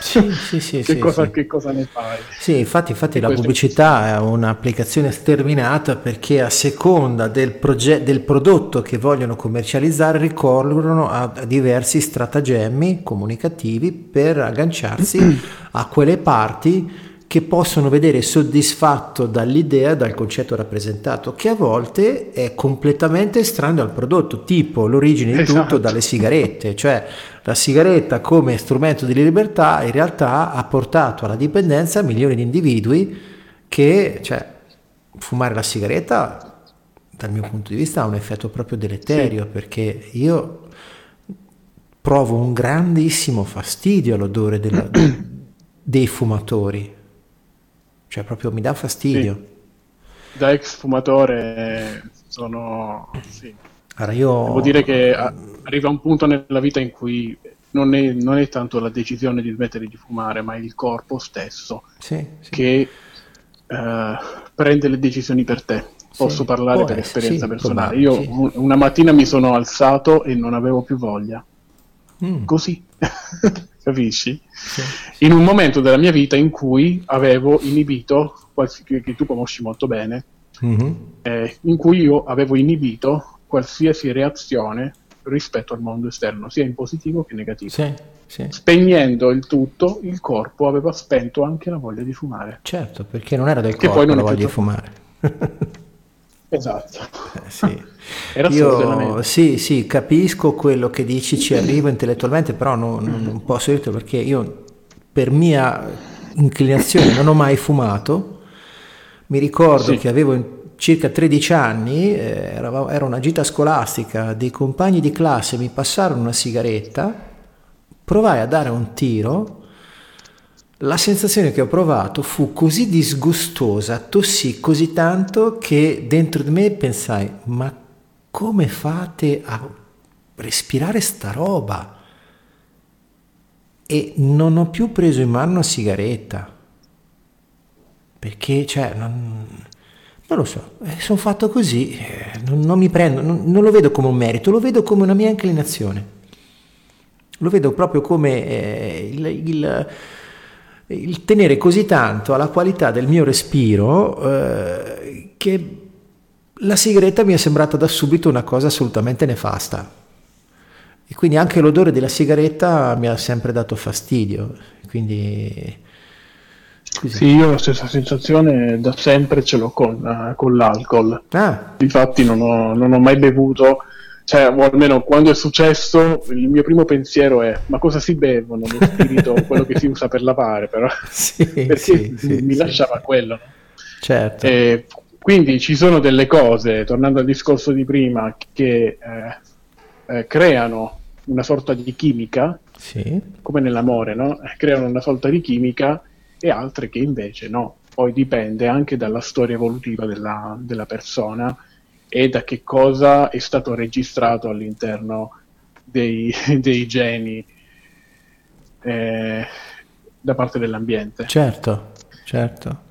A: Sì, sì, sì,
B: che, cosa che cosa ne fai.
A: Sì, infatti, infatti la pubblicità è un'applicazione sterminata perché a seconda del, proge- del prodotto che vogliono commercializzare ricorrono a, a diversi stratagemmi comunicativi per agganciarsi a quelle parti che possono vedere soddisfatto dall'idea, dal concetto rappresentato, che a volte è completamente estraneo al prodotto, tipo l'origine di tutto
B: Esatto.
A: dalle sigarette, cioè la sigaretta come strumento di libertà in realtà ha portato alla dipendenza milioni di individui che, cioè, fumare la sigaretta dal mio punto di vista ha un effetto proprio deleterio perché io provo un grandissimo fastidio all'odore della- dei fumatori, cioè proprio mi dà fastidio.
B: Da ex fumatore sono... Sì.
A: Allora io
B: Devo dire che arriva un punto nella vita in cui non è, non è tanto la decisione di smettere di fumare, ma il corpo stesso
A: sì, sì.
B: che eh, prende le decisioni per te. Posso
A: Sì,
B: parlare per
A: essere,
B: esperienza
A: sì,
B: personale. Io
A: sì.
B: un- una mattina mi sono alzato e non avevo più voglia.
A: Mm,
B: Così, capisci?
A: sì,
B: In un momento della mia vita in cui avevo inibito, che, tu conosci molto bene,
A: mhm,
B: eh, in cui io avevo inibito qualsiasi reazione rispetto al mondo esterno, sia in positivo che in negativo.
A: sì, sì.
B: Spegnendo il tutto, il corpo aveva spento anche la voglia di fumare.
A: Certo, perché non era del
B: Che
A: corpo
B: poi non
A: la voglia di fumare.
B: Esatto.
A: Eh, sì.
B: Era
A: Io sì, sì, capisco quello che dici, ci arrivo intellettualmente, però non, non- posso dirti perché io per mia inclinazione non ho mai fumato. Mi ricordo
B: Sì.
A: che avevo circa 13 anni, eh, eravamo- era una gita scolastica, dei compagni di classe mi passarono una sigaretta, provai a dare un tiro, la sensazione che ho provato fu così disgustosa, tossì così tanto che dentro di me pensai, ma come fate a respirare sta roba? E non ho più preso in mano una sigaretta, perché, cioè, non, non lo so, sono fatto così, eh, non, non mi prendo, non, non lo vedo come un merito, lo vedo come una mia inclinazione. Lo vedo proprio come eh, il, il- il tenere così tanto alla qualità del mio respiro eh, che la sigaretta mi è sembrata da subito una cosa assolutamente nefasta. E quindi anche l'odore della sigaretta mi ha sempre dato fastidio. Quindi così.
B: Sì, io la stessa sensazione da sempre ce l'ho con, eh, con l'alcol.
A: Ah,
B: Infatti non ho, non ho mai bevuto, cioè, o almeno quando è successo, il mio primo pensiero è ma cosa si bevono? Lo spirito, quello che si usa per lavare, però.
A: sì,
B: Perché
A: sì,
B: mi
A: sì.
B: lasciava quello.
A: Certo.
B: E quindi ci sono delle cose, tornando al discorso di prima, che eh, eh, creano una sorta di chimica, come nell'amore, no? Eh, creano una sorta di chimica e altre che invece no. Poi dipende anche dalla storia evolutiva della, della persona e da che cosa è stato registrato all'interno dei, dei geni eh, da parte dell'ambiente.
A: Certo, certo.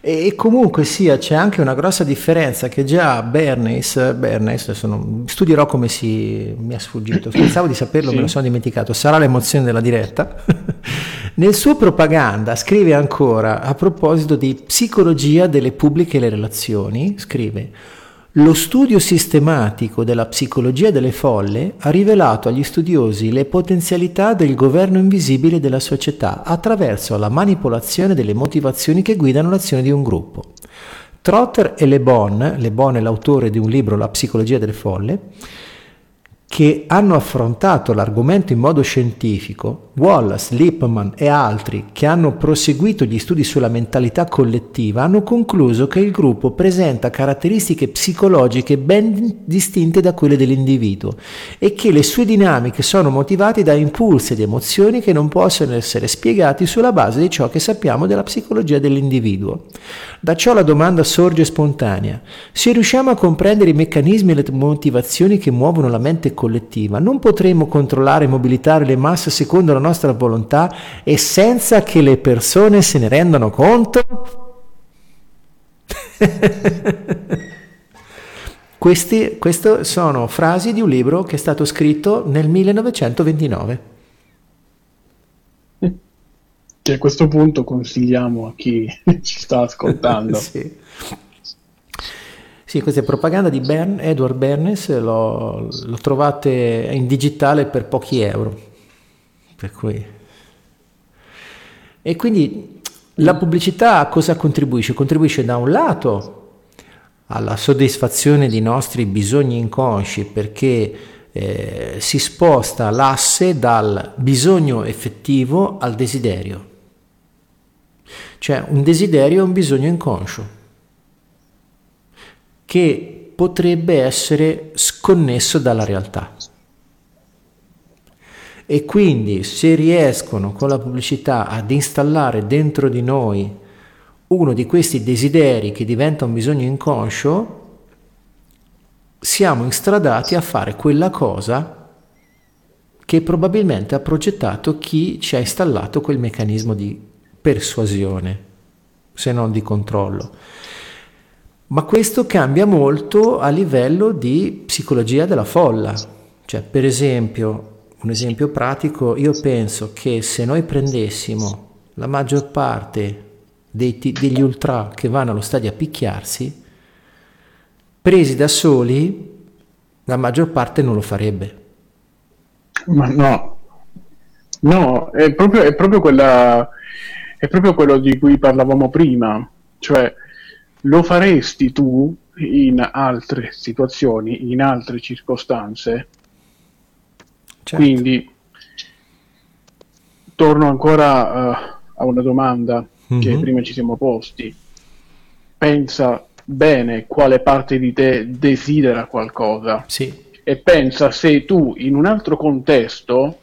A: E comunque sia, c'è anche una grossa differenza che già Bernays, Bernays non, studierò come si mi è sfuggito, pensavo di saperlo, sì. me lo sono dimenticato, sarà l'emozione della diretta. Nel suo propaganda scrive ancora, a proposito di psicologia delle pubbliche relazioni, scrive lo studio sistematico della psicologia delle folle ha rivelato agli studiosi le potenzialità del governo invisibile della società attraverso la manipolazione delle motivazioni che guidano l'azione di un gruppo. Trotter e Le Bon, Le Bon è l'autore di un libro La psicologia delle folle, che hanno affrontato l'argomento in modo scientifico, Wallace, Lippmann e altri che hanno proseguito gli studi sulla mentalità collettiva hanno concluso che il gruppo presenta caratteristiche psicologiche ben distinte da quelle dell'individuo e che le sue dinamiche sono motivate da impulsi ed emozioni che non possono essere spiegati sulla base di ciò che sappiamo della psicologia dell'individuo. Da ciò la domanda sorge spontanea. Se riusciamo a comprendere i meccanismi e le motivazioni che muovono la mente collettiva, non potremo controllare e mobilitare le masse secondo la nostra volontà e senza che le persone se ne rendano conto? Queste, queste sono frasi di un libro che è stato scritto nel 1929
B: che a questo punto consigliamo a chi ci sta ascoltando.
A: sì. Sì. questa è propaganda di Bern, Edward Bernes, lo, lo, trovate in digitale per pochi euro. Per cui. E quindi la pubblicità a cosa contribuisce? Contribuisce da un lato alla soddisfazione dei nostri bisogni inconsci perché eh, si sposta l'asse dal bisogno effettivo al desiderio. Cioè un desiderio è un bisogno inconscio che potrebbe essere sconnesso dalla realtà. E quindi se riescono con la pubblicità ad installare dentro di noi uno di questi desideri che diventa un bisogno inconscio, siamo instradati a fare quella cosa che probabilmente ha progettato chi ci ha installato quel meccanismo di persuasione, se non di controllo. Ma questo cambia molto a livello di psicologia della folla. Cioè, per esempio, un esempio pratico, io penso che se noi prendessimo la maggior parte dei, degli ultra che vanno allo stadio a picchiarsi, presi da soli, la maggior parte non lo farebbe.
B: Ma no, no, è proprio, è proprio quella è proprio quello di cui parlavamo prima, cioè lo faresti tu in altre situazioni, in altre circostanze. Certo. Quindi torno ancora uh, a una domanda mm-hmm. che mhm. prima ci siamo posti. Pensa bene quale parte di te desidera qualcosa
A: sì.
B: e pensa se tu in un altro contesto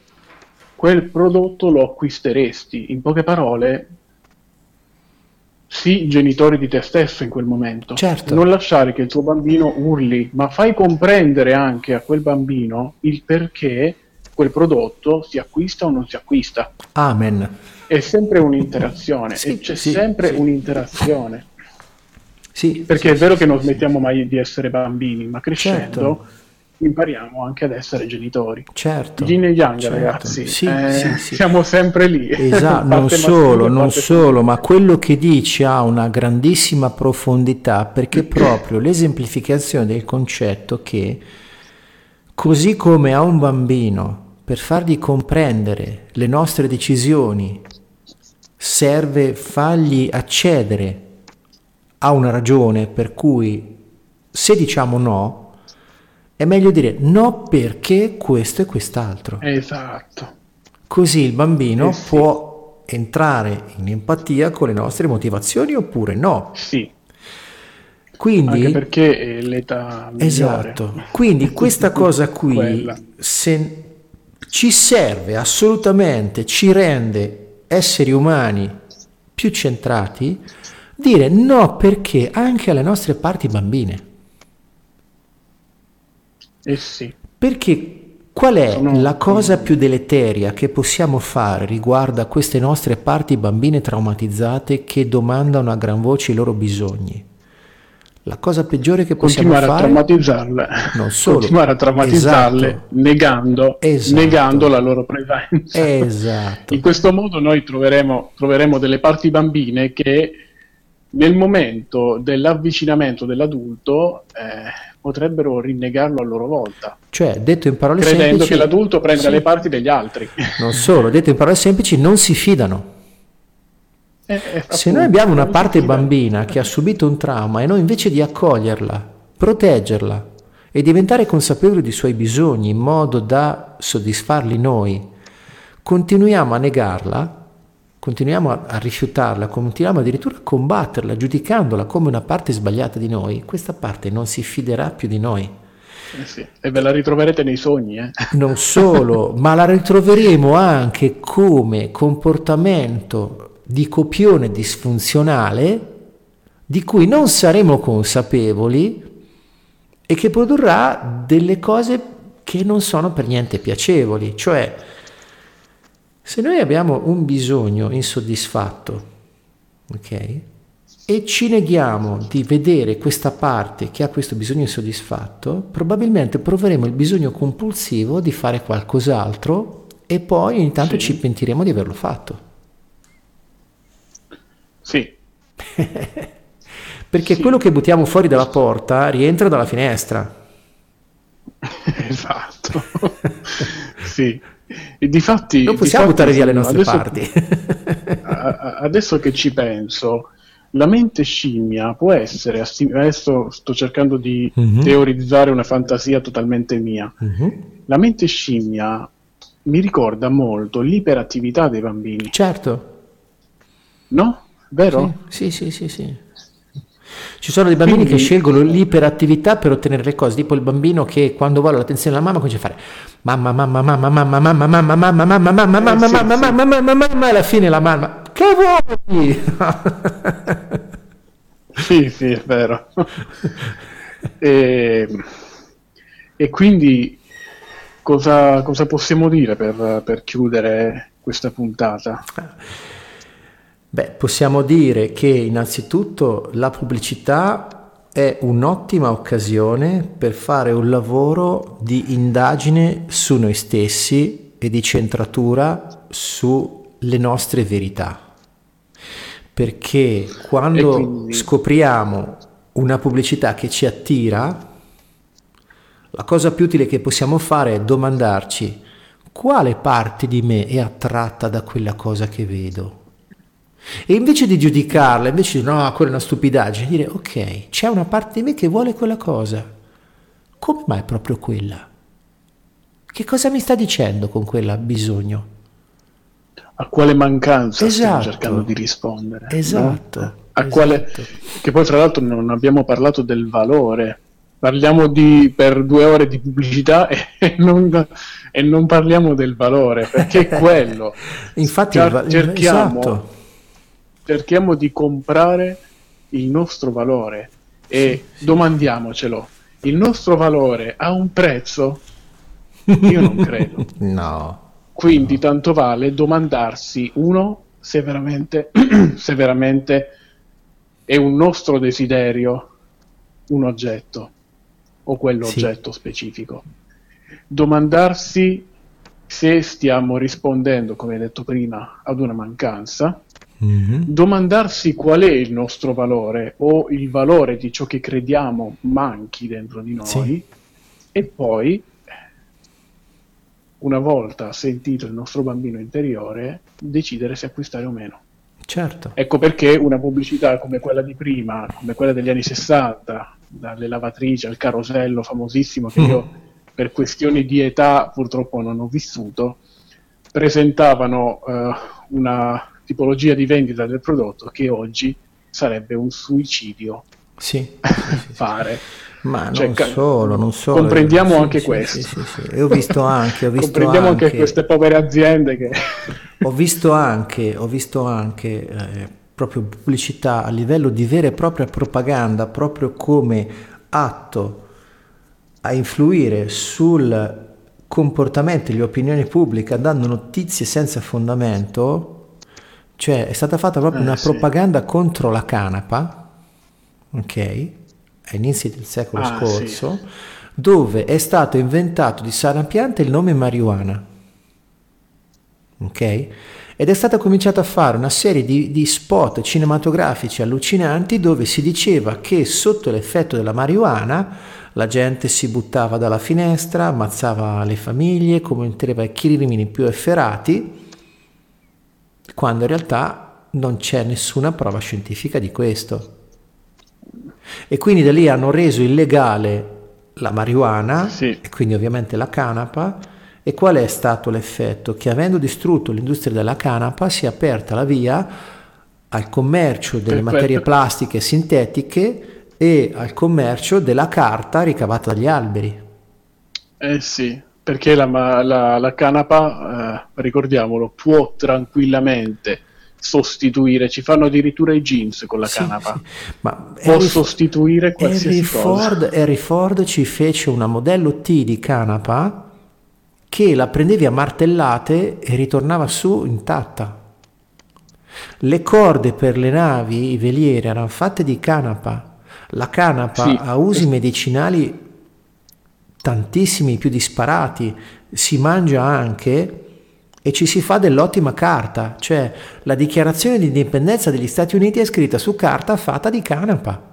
B: quel prodotto lo acquisteresti. In poche parole, sii genitore di te stesso in quel momento.
A: Certo.
B: Non lasciare che il tuo bambino urli, ma fai comprendere anche a quel bambino il perché quel prodotto si acquista o non si acquista.
A: Amen.
B: È sempre un'interazione sì, e c'è sì, sempre sì. un'interazione.
A: Sì,
B: perché è vero che non smettiamo mai di essere bambini, ma crescendo certo impariamo anche ad essere genitori.
A: Certo.
B: Yin e Yang, certo. ragazzi.
A: Sì, eh, sì,
B: sì. Siamo sempre lì.
A: Esatto, non solo, non solo, ma quello che dici ha una grandissima profondità perché proprio l'esemplificazione del concetto che così come a un bambino per fargli comprendere le nostre decisioni serve fargli accedere a una ragione per cui se diciamo no, è meglio dire no perché questo e quest'altro.
B: Esatto.
A: Così il bambino eh sì. può entrare in empatia con le nostre motivazioni oppure no.
B: Sì.
A: Quindi,
B: Anche perché è l'età migliore.
A: Esatto. Quindi questa cosa qui se ci serve assolutamente, ci rende esseri umani più più centrati, dire no perché anche alle nostre parti bambine.
B: Eh sì.
A: Perché qual è Sono... la cosa più deleteria che possiamo fare riguardo a queste nostre parti bambine traumatizzate che domandano a gran voce i loro bisogni? La cosa peggiore che possiamo
B: continuare
A: fare
B: a traumatizzarle, non solo, continuare a traumatizzarle esatto. negando, esatto. negando, la loro presenza.
A: Esatto.
B: In questo modo noi troveremo, troveremo delle parti bambine che nel momento dell'avvicinamento dell'adulto eh, potrebbero rinnegarlo a loro volta.
A: Cioè, detto in parole
B: credendo
A: semplici...
B: che l'adulto prenda sì. le parti degli altri.
A: Non solo, detto in parole semplici, non si fidano. Eh, eh, Se noi abbiamo una parte bambina che ha subito un trauma e noi invece di accoglierla, proteggerla e diventare consapevoli dei suoi bisogni in modo da soddisfarli noi, continuiamo a negarla, continuiamo a, a rifiutarla, continuiamo addirittura a combatterla, giudicandola come una parte sbagliata di noi, questa parte non si fiderà più di noi.
B: Eh sì, e ve la ritroverete nei sogni. Eh?
A: Non solo, ma la ritroveremo anche come comportamento di copione disfunzionale di cui non saremo consapevoli e che produrrà delle cose che non sono per niente piacevoli. Cioè, se noi abbiamo un bisogno insoddisfatto, ok? E ci neghiamo di vedere questa parte che ha questo bisogno insoddisfatto, probabilmente proveremo il bisogno compulsivo di fare qualcos'altro e poi ogni tanto sì. ci pentiremo di averlo fatto.
B: Sì.
A: Perché sì. quello che buttiamo fuori dalla porta rientra dalla finestra.
B: esatto. sì. E difatti,
A: non possiamo
B: difatti,
A: buttare via le nostre adesso, parti.
B: adesso che ci penso, la mente scimmia può essere, adesso sto cercando di uh-huh. teorizzare una fantasia totalmente mia, uh-huh. la mente scimmia mi ricorda molto l'iperattività dei bambini.
A: Certo.
B: No? vero?
A: Sì, sì, sì, sì. Ci sono dei bambini Quindi... che scelgono l'iperattività per ottenere le cose, tipo il bambino che quando vuole l'attenzione della mamma comincia a fare mamma, mamma, mamma, mamma, mamma, mamma, mamma, mamma, mamma, mamma, mamma, mamma, mamma, mamma, e alla fine la mamma, che vuoi?
B: Sì, sì, è vero. e, e quindi cosa, cosa possiamo dire per, per chiudere questa puntata?
A: Beh, possiamo dire che innanzitutto la pubblicità è un'ottima occasione per fare un lavoro di indagine su noi stessi e di centratura sulle nostre verità. Perché quando quindi... scopriamo una pubblicità che ci attira, la cosa più utile che possiamo fare è domandarci quale parte di me è attratta da quella cosa che vedo e invece di giudicarla, invece di no, quella è una stupidaggine, dire ok, c'è una parte di me che vuole quella cosa. Come mai proprio quella? Che cosa mi sta dicendo con quella bisogno?
B: A quale mancanza esatto. stiamo cercando di rispondere?
A: Esatto. No?
B: A
A: esatto.
B: quale... Che poi tra l'altro non abbiamo parlato del valore. Parliamo di, per due ore di pubblicità e non, e non parliamo del valore, perché è quello.
A: Infatti, Cer- cerchiamo... Esatto
B: cerchiamo di comprare il nostro valore e sì, sì. domandiamocelo, il nostro valore ha un prezzo? Io non credo.
A: no.
B: Quindi no. tanto vale domandarsi, uno, se veramente, se veramente è un nostro desiderio un oggetto o quell'oggetto sì. specifico. Domandarsi se stiamo rispondendo, come detto prima, ad una mancanza Mm-hmm. Domandarsi qual è il nostro valore o il valore di ciò che crediamo manchi dentro di noi sì. e poi, una volta sentito il nostro bambino interiore, decidere se acquistare o meno.
A: Certo.
B: Ecco perché una pubblicità come quella di prima, come quella degli anni 60, dalle lavatrici al carosello famosissimo che mm. io per questioni di età purtroppo non ho vissuto, presentavano uh, una tipologia di vendita del prodotto che oggi sarebbe un suicidio
A: sì,
B: fare.
A: Ma cioè, non solo, non solo.
B: Comprendiamo
A: sì,
B: anche
A: sì,
B: questo.
A: Sì, sì, sì. ho visto anche, ho visto
B: comprendiamo
A: anche,
B: anche queste povere aziende che...
A: ho visto anche, ho visto anche eh, proprio pubblicità a livello di vera e propria propaganda, proprio come atto a influire sul comportamento e le opinioni pubbliche dando notizie senza fondamento, cioè è stata fatta proprio eh, una sì. propaganda contro la canapa, ok? A inizi del secolo ah, scorso, sì. dove è stato inventato di sana pianta il nome marijuana, ok? ed è stata cominciata a fare una serie di, di, spot cinematografici allucinanti dove si diceva che sotto l'effetto della marijuana la gente si buttava dalla finestra, ammazzava le famiglie, commetteva i crimini più efferati, quando in realtà non c'è nessuna prova scientifica di questo. E quindi da lì hanno reso illegale la marijuana sì. e quindi ovviamente la canapa e qual è stato l'effetto? Che avendo distrutto l'industria della canapa si è aperta la via al commercio delle Perfetto. materie plastiche sintetiche e al commercio della carta ricavata dagli alberi.
B: Eh sì, perché la, la, la canapa, eh, ricordiamolo, può tranquillamente sostituire, ci fanno addirittura i jeans con la sì, canapa, sì. Ma può Harry, sostituire qualsiasi
A: Harry
B: cosa.
A: Ford, Harry Ford ci fece una modello T di canapa che la prendevi a martellate e ritornava su intatta. Le corde per le navi, i velieri, erano fatte di canapa. La canapa sì. ha usi medicinali tantissimi, più disparati. Si mangia anche e ci si fa dell'ottima carta, cioè la dichiarazione di indipendenza degli Stati Uniti è scritta su carta fatta di canapa.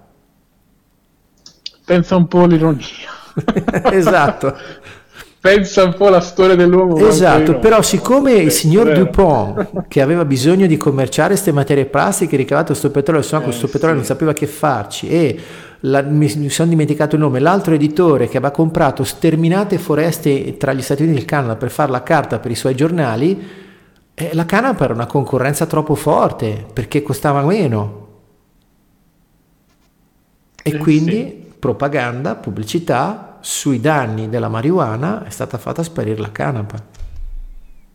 B: Pensa un po' all'ironia.
A: esatto.
B: pensa un po' alla storia dell'uomo.
A: Esatto, però siccome il signor Dupont, che aveva bisogno di commerciare queste materie plastiche, ricavato questo petrolio, se no questo eh, petrolio sì. non sapeva che farci, e la, mi, mi, sono dimenticato il nome, l'altro editore che aveva comprato sterminate foreste tra gli Stati Uniti e il Canada per fare la carta per i suoi giornali, eh, la canapa era una concorrenza troppo forte perché costava meno. E eh, quindi sì. propaganda, pubblicità, sui danni della marijuana è stata fatta sparire la canapa.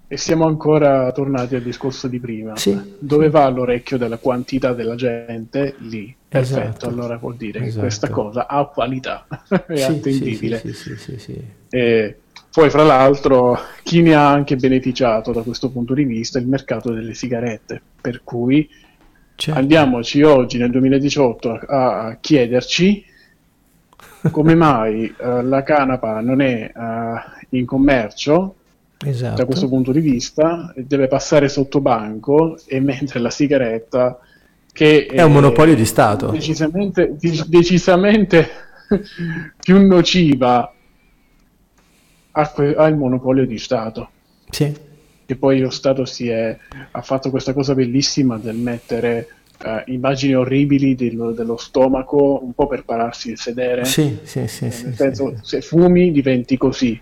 B: E siamo ancora tornati al discorso di prima.
A: Sì,
B: Dove sì. va l'orecchio della quantità della gente? Lì. Perfetto, esatto, allora vuol dire esatto. che questa cosa ha qualità, è sì, attendibile. E poi, fra l'altro, chi ne ha anche beneficiato da questo punto di vista è il mercato delle sigarette, per cui certo. andiamoci oggi nel 2018 a, a chiederci come mai uh, la canapa non è uh, in commercio esatto. da questo punto di vista deve passare sotto banco e mentre la sigaretta che
A: è, è un monopolio di Stato
B: decisamente, decisamente più nociva ha, que- monopolio di Stato
A: sì.
B: che poi lo Stato è, ha fatto questa cosa bellissima del mettere uh, immagini orribili dello, dello, stomaco un po' per pararsi il sedere.
A: Sì, sì, sì.
B: Eh,
A: sì
B: nel senso,
A: sì,
B: se fumi diventi così.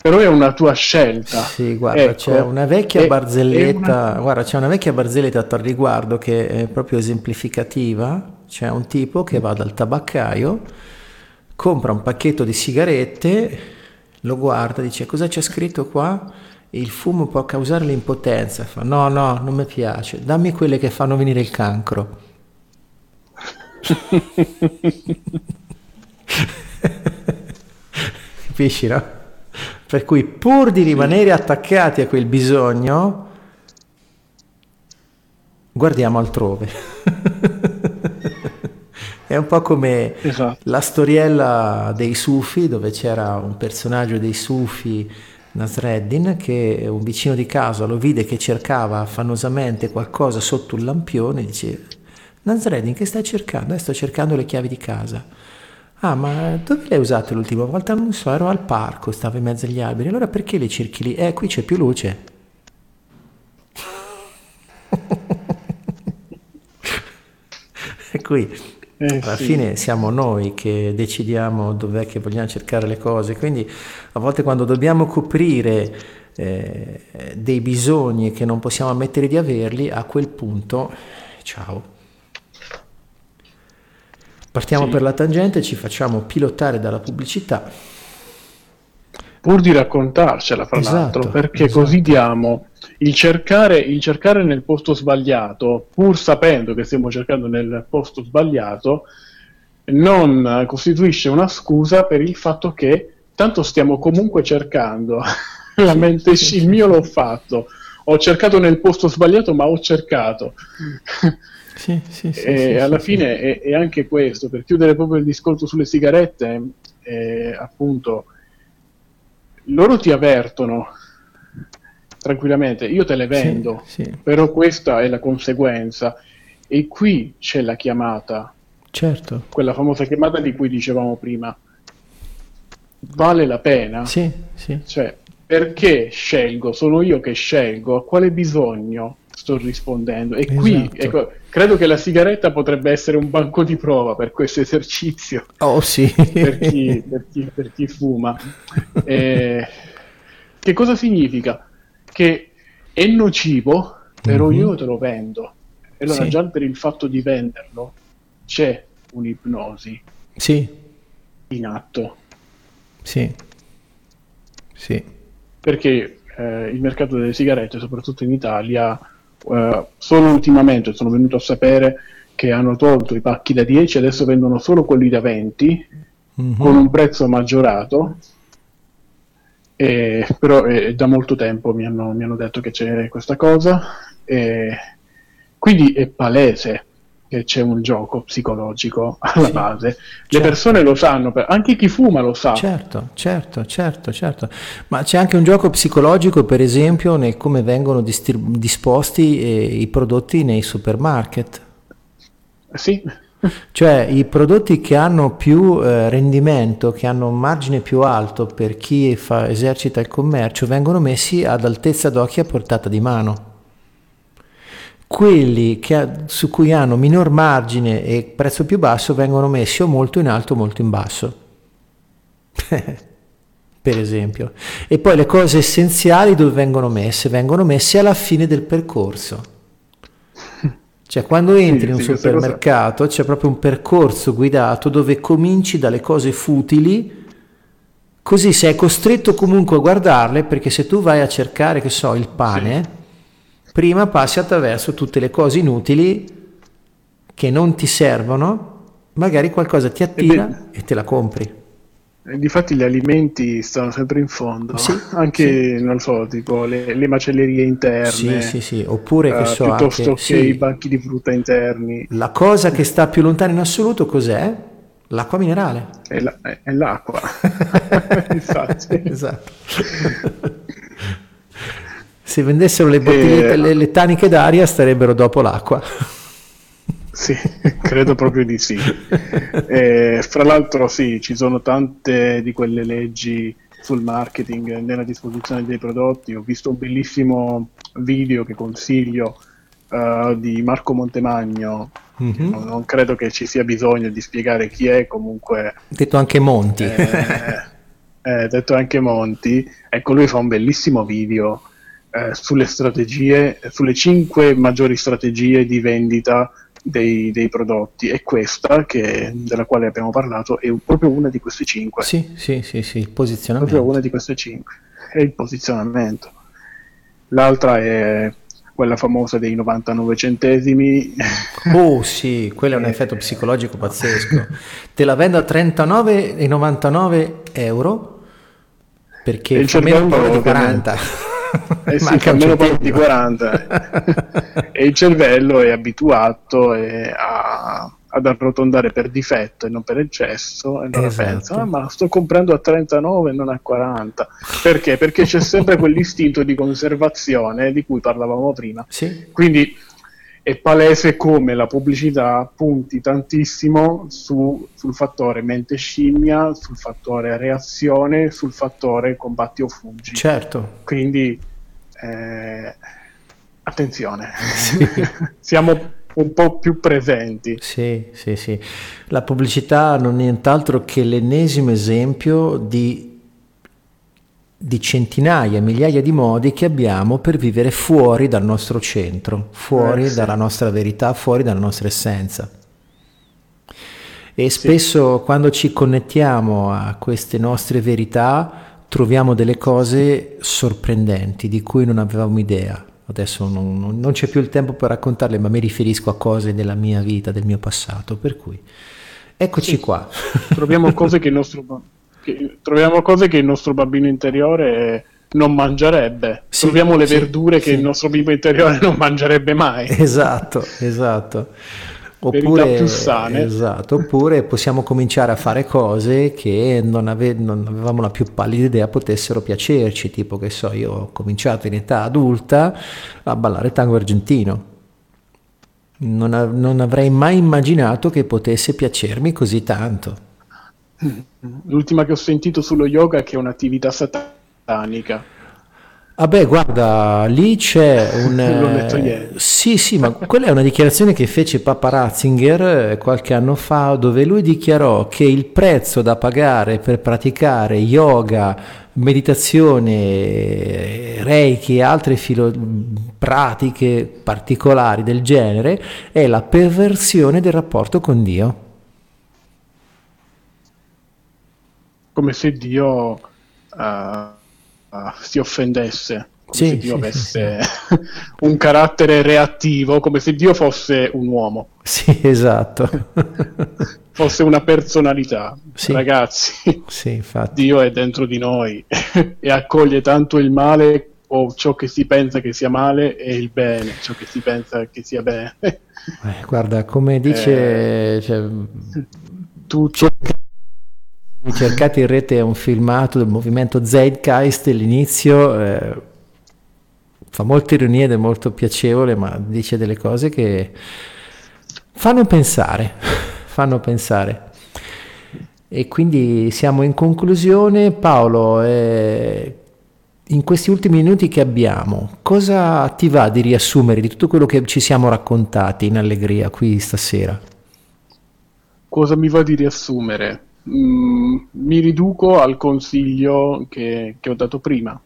B: Però è una tua scelta.
A: Sì, guarda, ecco, c'è una vecchia è, barzelletta, è una... guarda, c'è una vecchia barzelletta al riguardo che è proprio esemplificativa. C'è un tipo che va dal tabaccaio, compra un pacchetto di sigarette, lo guarda, dice cosa c'è scritto qua? Il fumo può causare l'impotenza. Fa, no, no, non mi piace, dammi quelle che fanno venire il cancro. Capisci, no? Per cui pur di rimanere attaccati a quel bisogno, guardiamo altrove. È un po' come esatto. la storiella dei Sufi, dove c'era un personaggio dei Sufi Nasreddin che un vicino di casa lo vide che cercava affannosamente qualcosa sotto un lampione dice Nasreddin che stai cercando? Eh, sto cercando le chiavi di casa. Ah, ma dove le hai usate l'ultima volta? Non so, ero al parco, stavo in mezzo agli alberi. Allora perché le cerchi lì? Eh, qui c'è più luce. qui eh, alla sì. fine siamo noi che decidiamo dov'è che vogliamo cercare le cose, quindi a volte quando dobbiamo coprire eh, dei bisogni che non possiamo ammettere di averli, a quel punto, ciao. Partiamo sì. per la tangente, ci facciamo pilotare dalla pubblicità.
B: Pur di raccontarcela, fra esatto, l'altro, perché esatto. così diamo il cercare, il cercare nel posto sbagliato, pur sapendo che stiamo cercando nel posto sbagliato, non costituisce una scusa per il fatto che tanto stiamo comunque cercando. La mente, il mio l'ho fatto, ho cercato nel posto sbagliato, ma ho cercato.
A: Sì, sì, sì,
B: e alla fine è, è, anche questo, per chiudere proprio il discorso sulle sigarette, eh, appunto, loro ti avvertono tranquillamente, io te le vendo,
A: sì, sì.
B: però questa è la conseguenza. E qui c'è la chiamata,
A: certo.
B: quella famosa chiamata di cui dicevamo prima. Vale la pena?
A: Sì, sì.
B: Cioè, perché scelgo? Sono io che scelgo? A quale bisogno sto rispondendo? E esatto. qui, ecco, credo che la sigaretta potrebbe essere un banco di prova per questo esercizio.
A: Oh sì.
B: per, chi, per, chi, per chi fuma. Eh, che cosa significa? Che è nocivo, però mm-hmm. io te lo vendo. E allora sì. già per il fatto di venderlo c'è un'ipnosi
A: sì.
B: in atto.
A: Sì. Sì.
B: Perché eh, il mercato delle sigarette, soprattutto in Italia, eh, solo ultimamente sono venuto a sapere che hanno tolto i pacchi da 10, adesso vendono solo quelli da 20 mm-hmm. con un prezzo maggiorato. E, però eh, da molto tempo mi hanno, mi hanno, detto che c'è questa cosa. E, quindi è palese che c'è un gioco psicologico alla sì, base. Le certo. persone lo sanno, anche chi fuma lo sa.
A: Certo, certo, certo, certo. Ma c'è anche un gioco psicologico, per esempio, nel come vengono distrib- disposti eh, i prodotti nei supermarket.
B: Sì.
A: Cioè i prodotti che hanno più eh, rendimento, che hanno un margine più alto per chi fa, esercita il commercio, vengono messi ad altezza d'occhio a portata di mano quelli che, su cui hanno minor margine e prezzo più basso vengono messi o molto in alto o molto in basso. per esempio. E poi le cose essenziali dove vengono messe? Vengono messe alla fine del percorso. Cioè quando entri sì, in un sì, supermercato c'è proprio un percorso guidato dove cominci dalle cose futili, così sei costretto comunque a guardarle perché se tu vai a cercare, che so, il pane, sì prima passi attraverso tutte le cose inutili che non ti servono, magari qualcosa ti attira e, e te la compri.
B: Difatti gli alimenti stanno sempre in fondo,
A: sì,
B: anche
A: sì.
B: non so, tipo le, le macellerie interne,
A: sì, sì, sì. oppure che
B: uh,
A: so,
B: piuttosto
A: anche,
B: che
A: sì.
B: i banchi di frutta interni.
A: La cosa che sta più lontana in assoluto cos'è? L'acqua minerale.
B: È, la, è l'acqua, infatti.
A: esatto. Se vendessero le bottigliette, eh, le, le taniche d'aria starebbero dopo l'acqua.
B: Sì, credo proprio di sì. Eh, fra l'altro sì, ci sono tante di quelle leggi sul marketing nella disposizione dei prodotti. Ho visto un bellissimo video che consiglio uh, di Marco Montemagno. Mm-hmm. Non, non, credo che ci sia bisogno di spiegare chi è, comunque...
A: Detto anche Monti.
B: Eh, eh, detto anche Monti. Ecco, lui fa un bellissimo video eh, sulle strategie, sulle cinque maggiori strategie di vendita dei, dei, prodotti e questa, che, della quale abbiamo parlato, è proprio una di queste cinque.
A: Sì, sì, sì, sì, il posizionamento.
B: Proprio una di queste cinque, è il posizionamento. L'altra è quella famosa dei 99 centesimi.
A: Oh sì, quello è un effetto psicologico pazzesco. Te la vendo a 39,99 euro perché
B: il cervello
A: di 40.
B: Eh sì, almeno di 40 e il cervello è abituato a, ad arrotondare per difetto e non per eccesso e allora esatto. pensa ah, ma sto comprando a 39 e non a 40 perché? perché c'è sempre quell'istinto di conservazione di cui parlavamo prima
A: sì.
B: quindi è palese come la pubblicità punti tantissimo su, sul fattore mente scimmia, sul fattore reazione, sul fattore combatti o fuggi.
A: Certo.
B: Quindi eh, attenzione, sì. siamo un po' più presenti.
A: Sì, sì, sì. La pubblicità non è nient'altro che l'ennesimo esempio di di centinaia, migliaia di modi che abbiamo per vivere fuori dal nostro centro, fuori eh, sì. dalla nostra verità, fuori dalla nostra essenza. E spesso sì. quando ci connettiamo a queste nostre verità, troviamo delle cose sorprendenti di cui non avevamo idea. Adesso non, non, non, c'è più il tempo per raccontarle, ma mi riferisco a cose della mia vita, del mio passato, per cui eccoci sì, qua.
B: Troviamo cose che il nostro, che, troviamo cose che il nostro bambino interiore non mangerebbe. Sì, Troviamo le sì, verdure che il nostro bambino interiore non mangerebbe mai.
A: Esatto, esatto. Oppure, esatto, oppure possiamo cominciare a fare cose che non, ave, non, avevamo la più pallida idea potessero piacerci, tipo che so, io ho cominciato in età adulta a ballare tango argentino. Non, non avrei mai immaginato che potesse piacermi così tanto.
B: L'ultima che ho sentito sullo yoga è che è un'attività satanica.
A: Ah beh, guarda, lì c'è un... L'ho letto ieri. Sì, sì, ma quella è una dichiarazione che fece Papa Ratzinger eh, qualche anno fa, dove lui dichiarò che il prezzo da pagare per praticare yoga, meditazione, reiki e altre filo- pratiche particolari del genere è la perversione del rapporto con Dio.
B: Come se Dio... Uh si offendesse, come sì, se Dio sì, avesse sì. un carattere reattivo, come se Dio fosse un uomo.
A: Sì, esatto.
B: fosse una personalità. Ragazzi, Dio è dentro di noi e accoglie tanto il male o ciò che si pensa che sia male e il bene, ciò che si pensa che sia bene. Eh,
A: guarda, come dice... Eh, cioè,
B: tu
A: cercate in rete un filmato del movimento Zeitgeist, l'inizio eh, fa molte ironie ed è molto piacevole, ma dice delle cose che fanno pensare, fanno pensare. E quindi siamo in conclusione. Paolo, eh, in questi ultimi minuti che abbiamo, cosa ti va di riassumere di tutto quello che ci siamo raccontati in allegria qui stasera?
B: Cosa mi va di riassumere? Mm, mi riduco al consiglio che, che ho dato prima.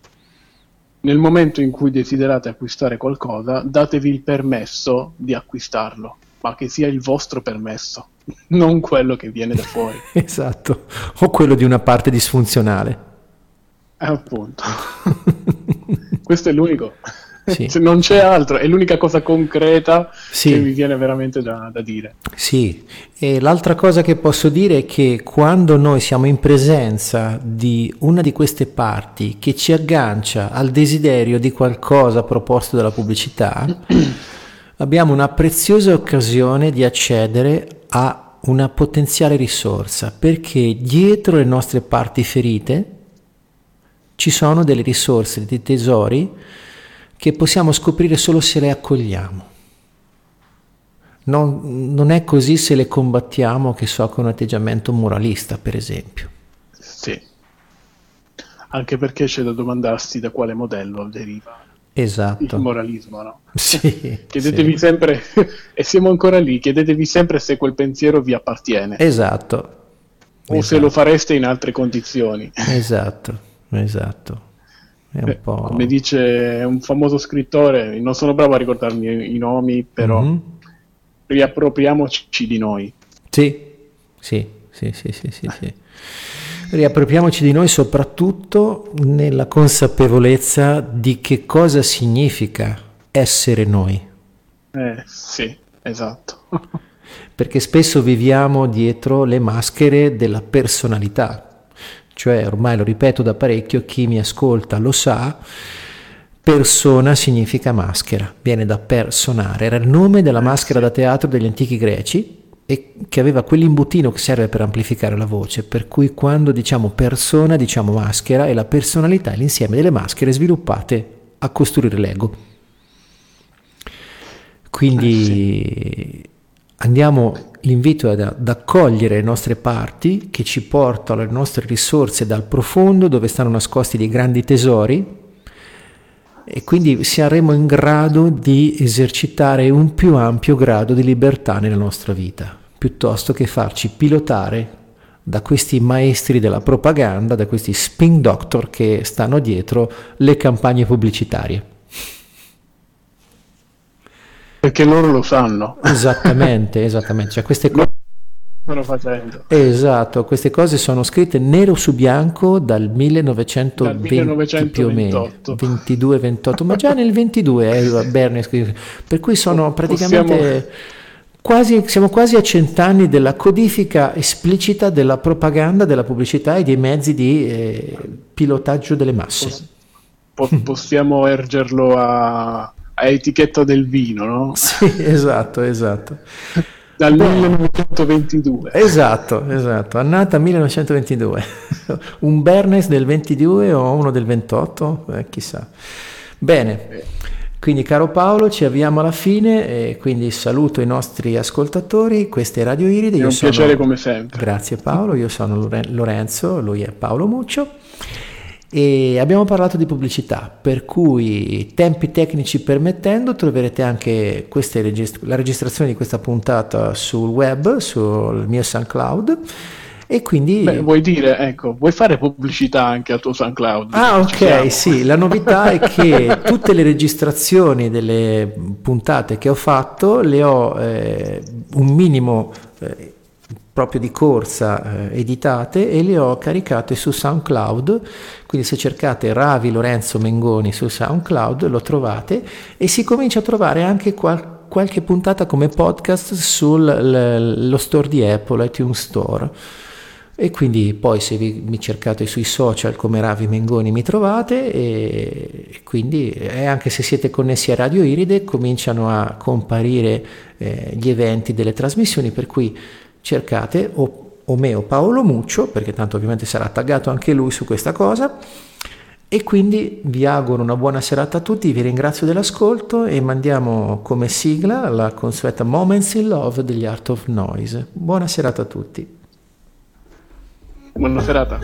B: Nel momento in cui desiderate acquistare qualcosa, datevi il permesso di acquistarlo, ma che sia il vostro permesso, non quello che viene da fuori.
A: esatto, o quello di una parte disfunzionale.
B: Eh, appunto. Questo è l'unico. Sì. non c'è altro, è l'unica cosa concreta sì. che mi viene veramente da, da, dire.
A: Sì, e l'altra cosa che posso dire è che quando noi siamo in presenza di una di queste parti che ci aggancia al desiderio di qualcosa proposto dalla pubblicità, abbiamo una preziosa occasione di accedere a una potenziale risorsa, perché dietro le nostre parti ferite ci sono delle risorse, dei tesori che possiamo scoprire solo se le accogliamo. Non, non, è così se le combattiamo, che so, con un atteggiamento moralista, per esempio.
B: Sì. Anche perché c'è da domandarsi da quale modello deriva
A: esatto.
B: il moralismo, no?
A: Sì,
B: chiedetevi
A: sì.
B: sempre, e siamo ancora lì, chiedetevi sempre se quel pensiero vi appartiene.
A: Esatto.
B: O esatto. se lo fareste in altre condizioni.
A: Esatto, esatto.
B: Beh, come dice un famoso scrittore, non sono bravo a ricordarmi i nomi, però mm-hmm. riappropriamoci di noi.
A: Sì, sì, sì, sì, sì, sì, sì. Riappropriamoci di noi soprattutto nella consapevolezza di che cosa significa essere noi.
B: Eh, sì, esatto.
A: Perché spesso viviamo dietro le maschere della personalità cioè ormai lo ripeto da parecchio, chi mi ascolta lo sa, persona significa maschera, viene da personare, era il nome della maschera da teatro degli antichi greci e che aveva quell'imbutino che serve per amplificare la voce, per cui quando diciamo persona diciamo maschera e la personalità è l'insieme delle maschere sviluppate a costruire l'ego. Quindi eh sì. Andiamo l'invito è ad, accogliere le nostre parti che ci portano le nostre risorse dal profondo dove stanno nascosti dei grandi tesori e quindi saremo in grado di esercitare un più ampio grado di libertà nella nostra vita, piuttosto che farci pilotare da questi maestri della propaganda, da questi spin doctor che stanno dietro le campagne pubblicitarie.
B: Perché loro lo sanno.
A: Esattamente, esattamente. Cioè queste cose
B: stanno facendo.
A: Esatto, queste cose sono scritte nero su bianco dal 1920
B: Dal 1928.
A: più o meno, 22-28, ma già nel 22 eh, Bernie scrive, per cui sono praticamente...
B: Possiamo-
A: Quasi, siamo quasi a cent'anni della codifica esplicita della propaganda, della pubblicità e dei mezzi di eh, pilotaggio delle masse.
B: Po- possiamo ergerlo a, a etichetta del vino, no?
A: Sì, esatto, esatto.
B: Dal 1922.
A: Esatto, esatto. Annata 1922. Un Bernes del 22 o uno del 28? Eh, chissà. Bene. Quindi caro Paolo, ci avviamo alla fine e quindi saluto i nostri ascoltatori, questa è Radio Iride.
B: È un
A: sono-
B: piacere come sempre.
A: Grazie Paolo, io sono Lore- Lorenzo, lui è Paolo Muccio e abbiamo parlato di pubblicità, per cui tempi tecnici permettendo troverete anche queste regist- la registrazione di questa puntata sul web, sul mio SoundCloud e quindi...
B: Beh, vuoi dire, ecco, vuoi fare pubblicità anche al tuo SoundCloud?
A: Ah, ok, sì, la novità è che tutte le registrazioni delle puntate che ho fatto le ho eh, un minimo eh, proprio di corsa eh, editate e le ho caricate su SoundCloud. Quindi se cercate Ravi Lorenzo Mengoni su SoundCloud lo trovate e si comincia a trovare anche qual- qualche puntata come podcast sullo store di Apple, iTunes Store. E quindi poi se vi, mi cercate sui social come Ravi Mengoni mi trovate e, e quindi e anche se siete connessi a Radio Iride cominciano a comparire eh, gli eventi delle trasmissioni per cui cercate o, o me o Paolo Muccio perché tanto ovviamente sarà taggato anche lui su questa cosa e quindi vi auguro una buona serata a tutti, vi ringrazio dell'ascolto e mandiamo come sigla la consueta Moments in Love degli Art of Noise. Buona serata a tutti.
B: Buona serata.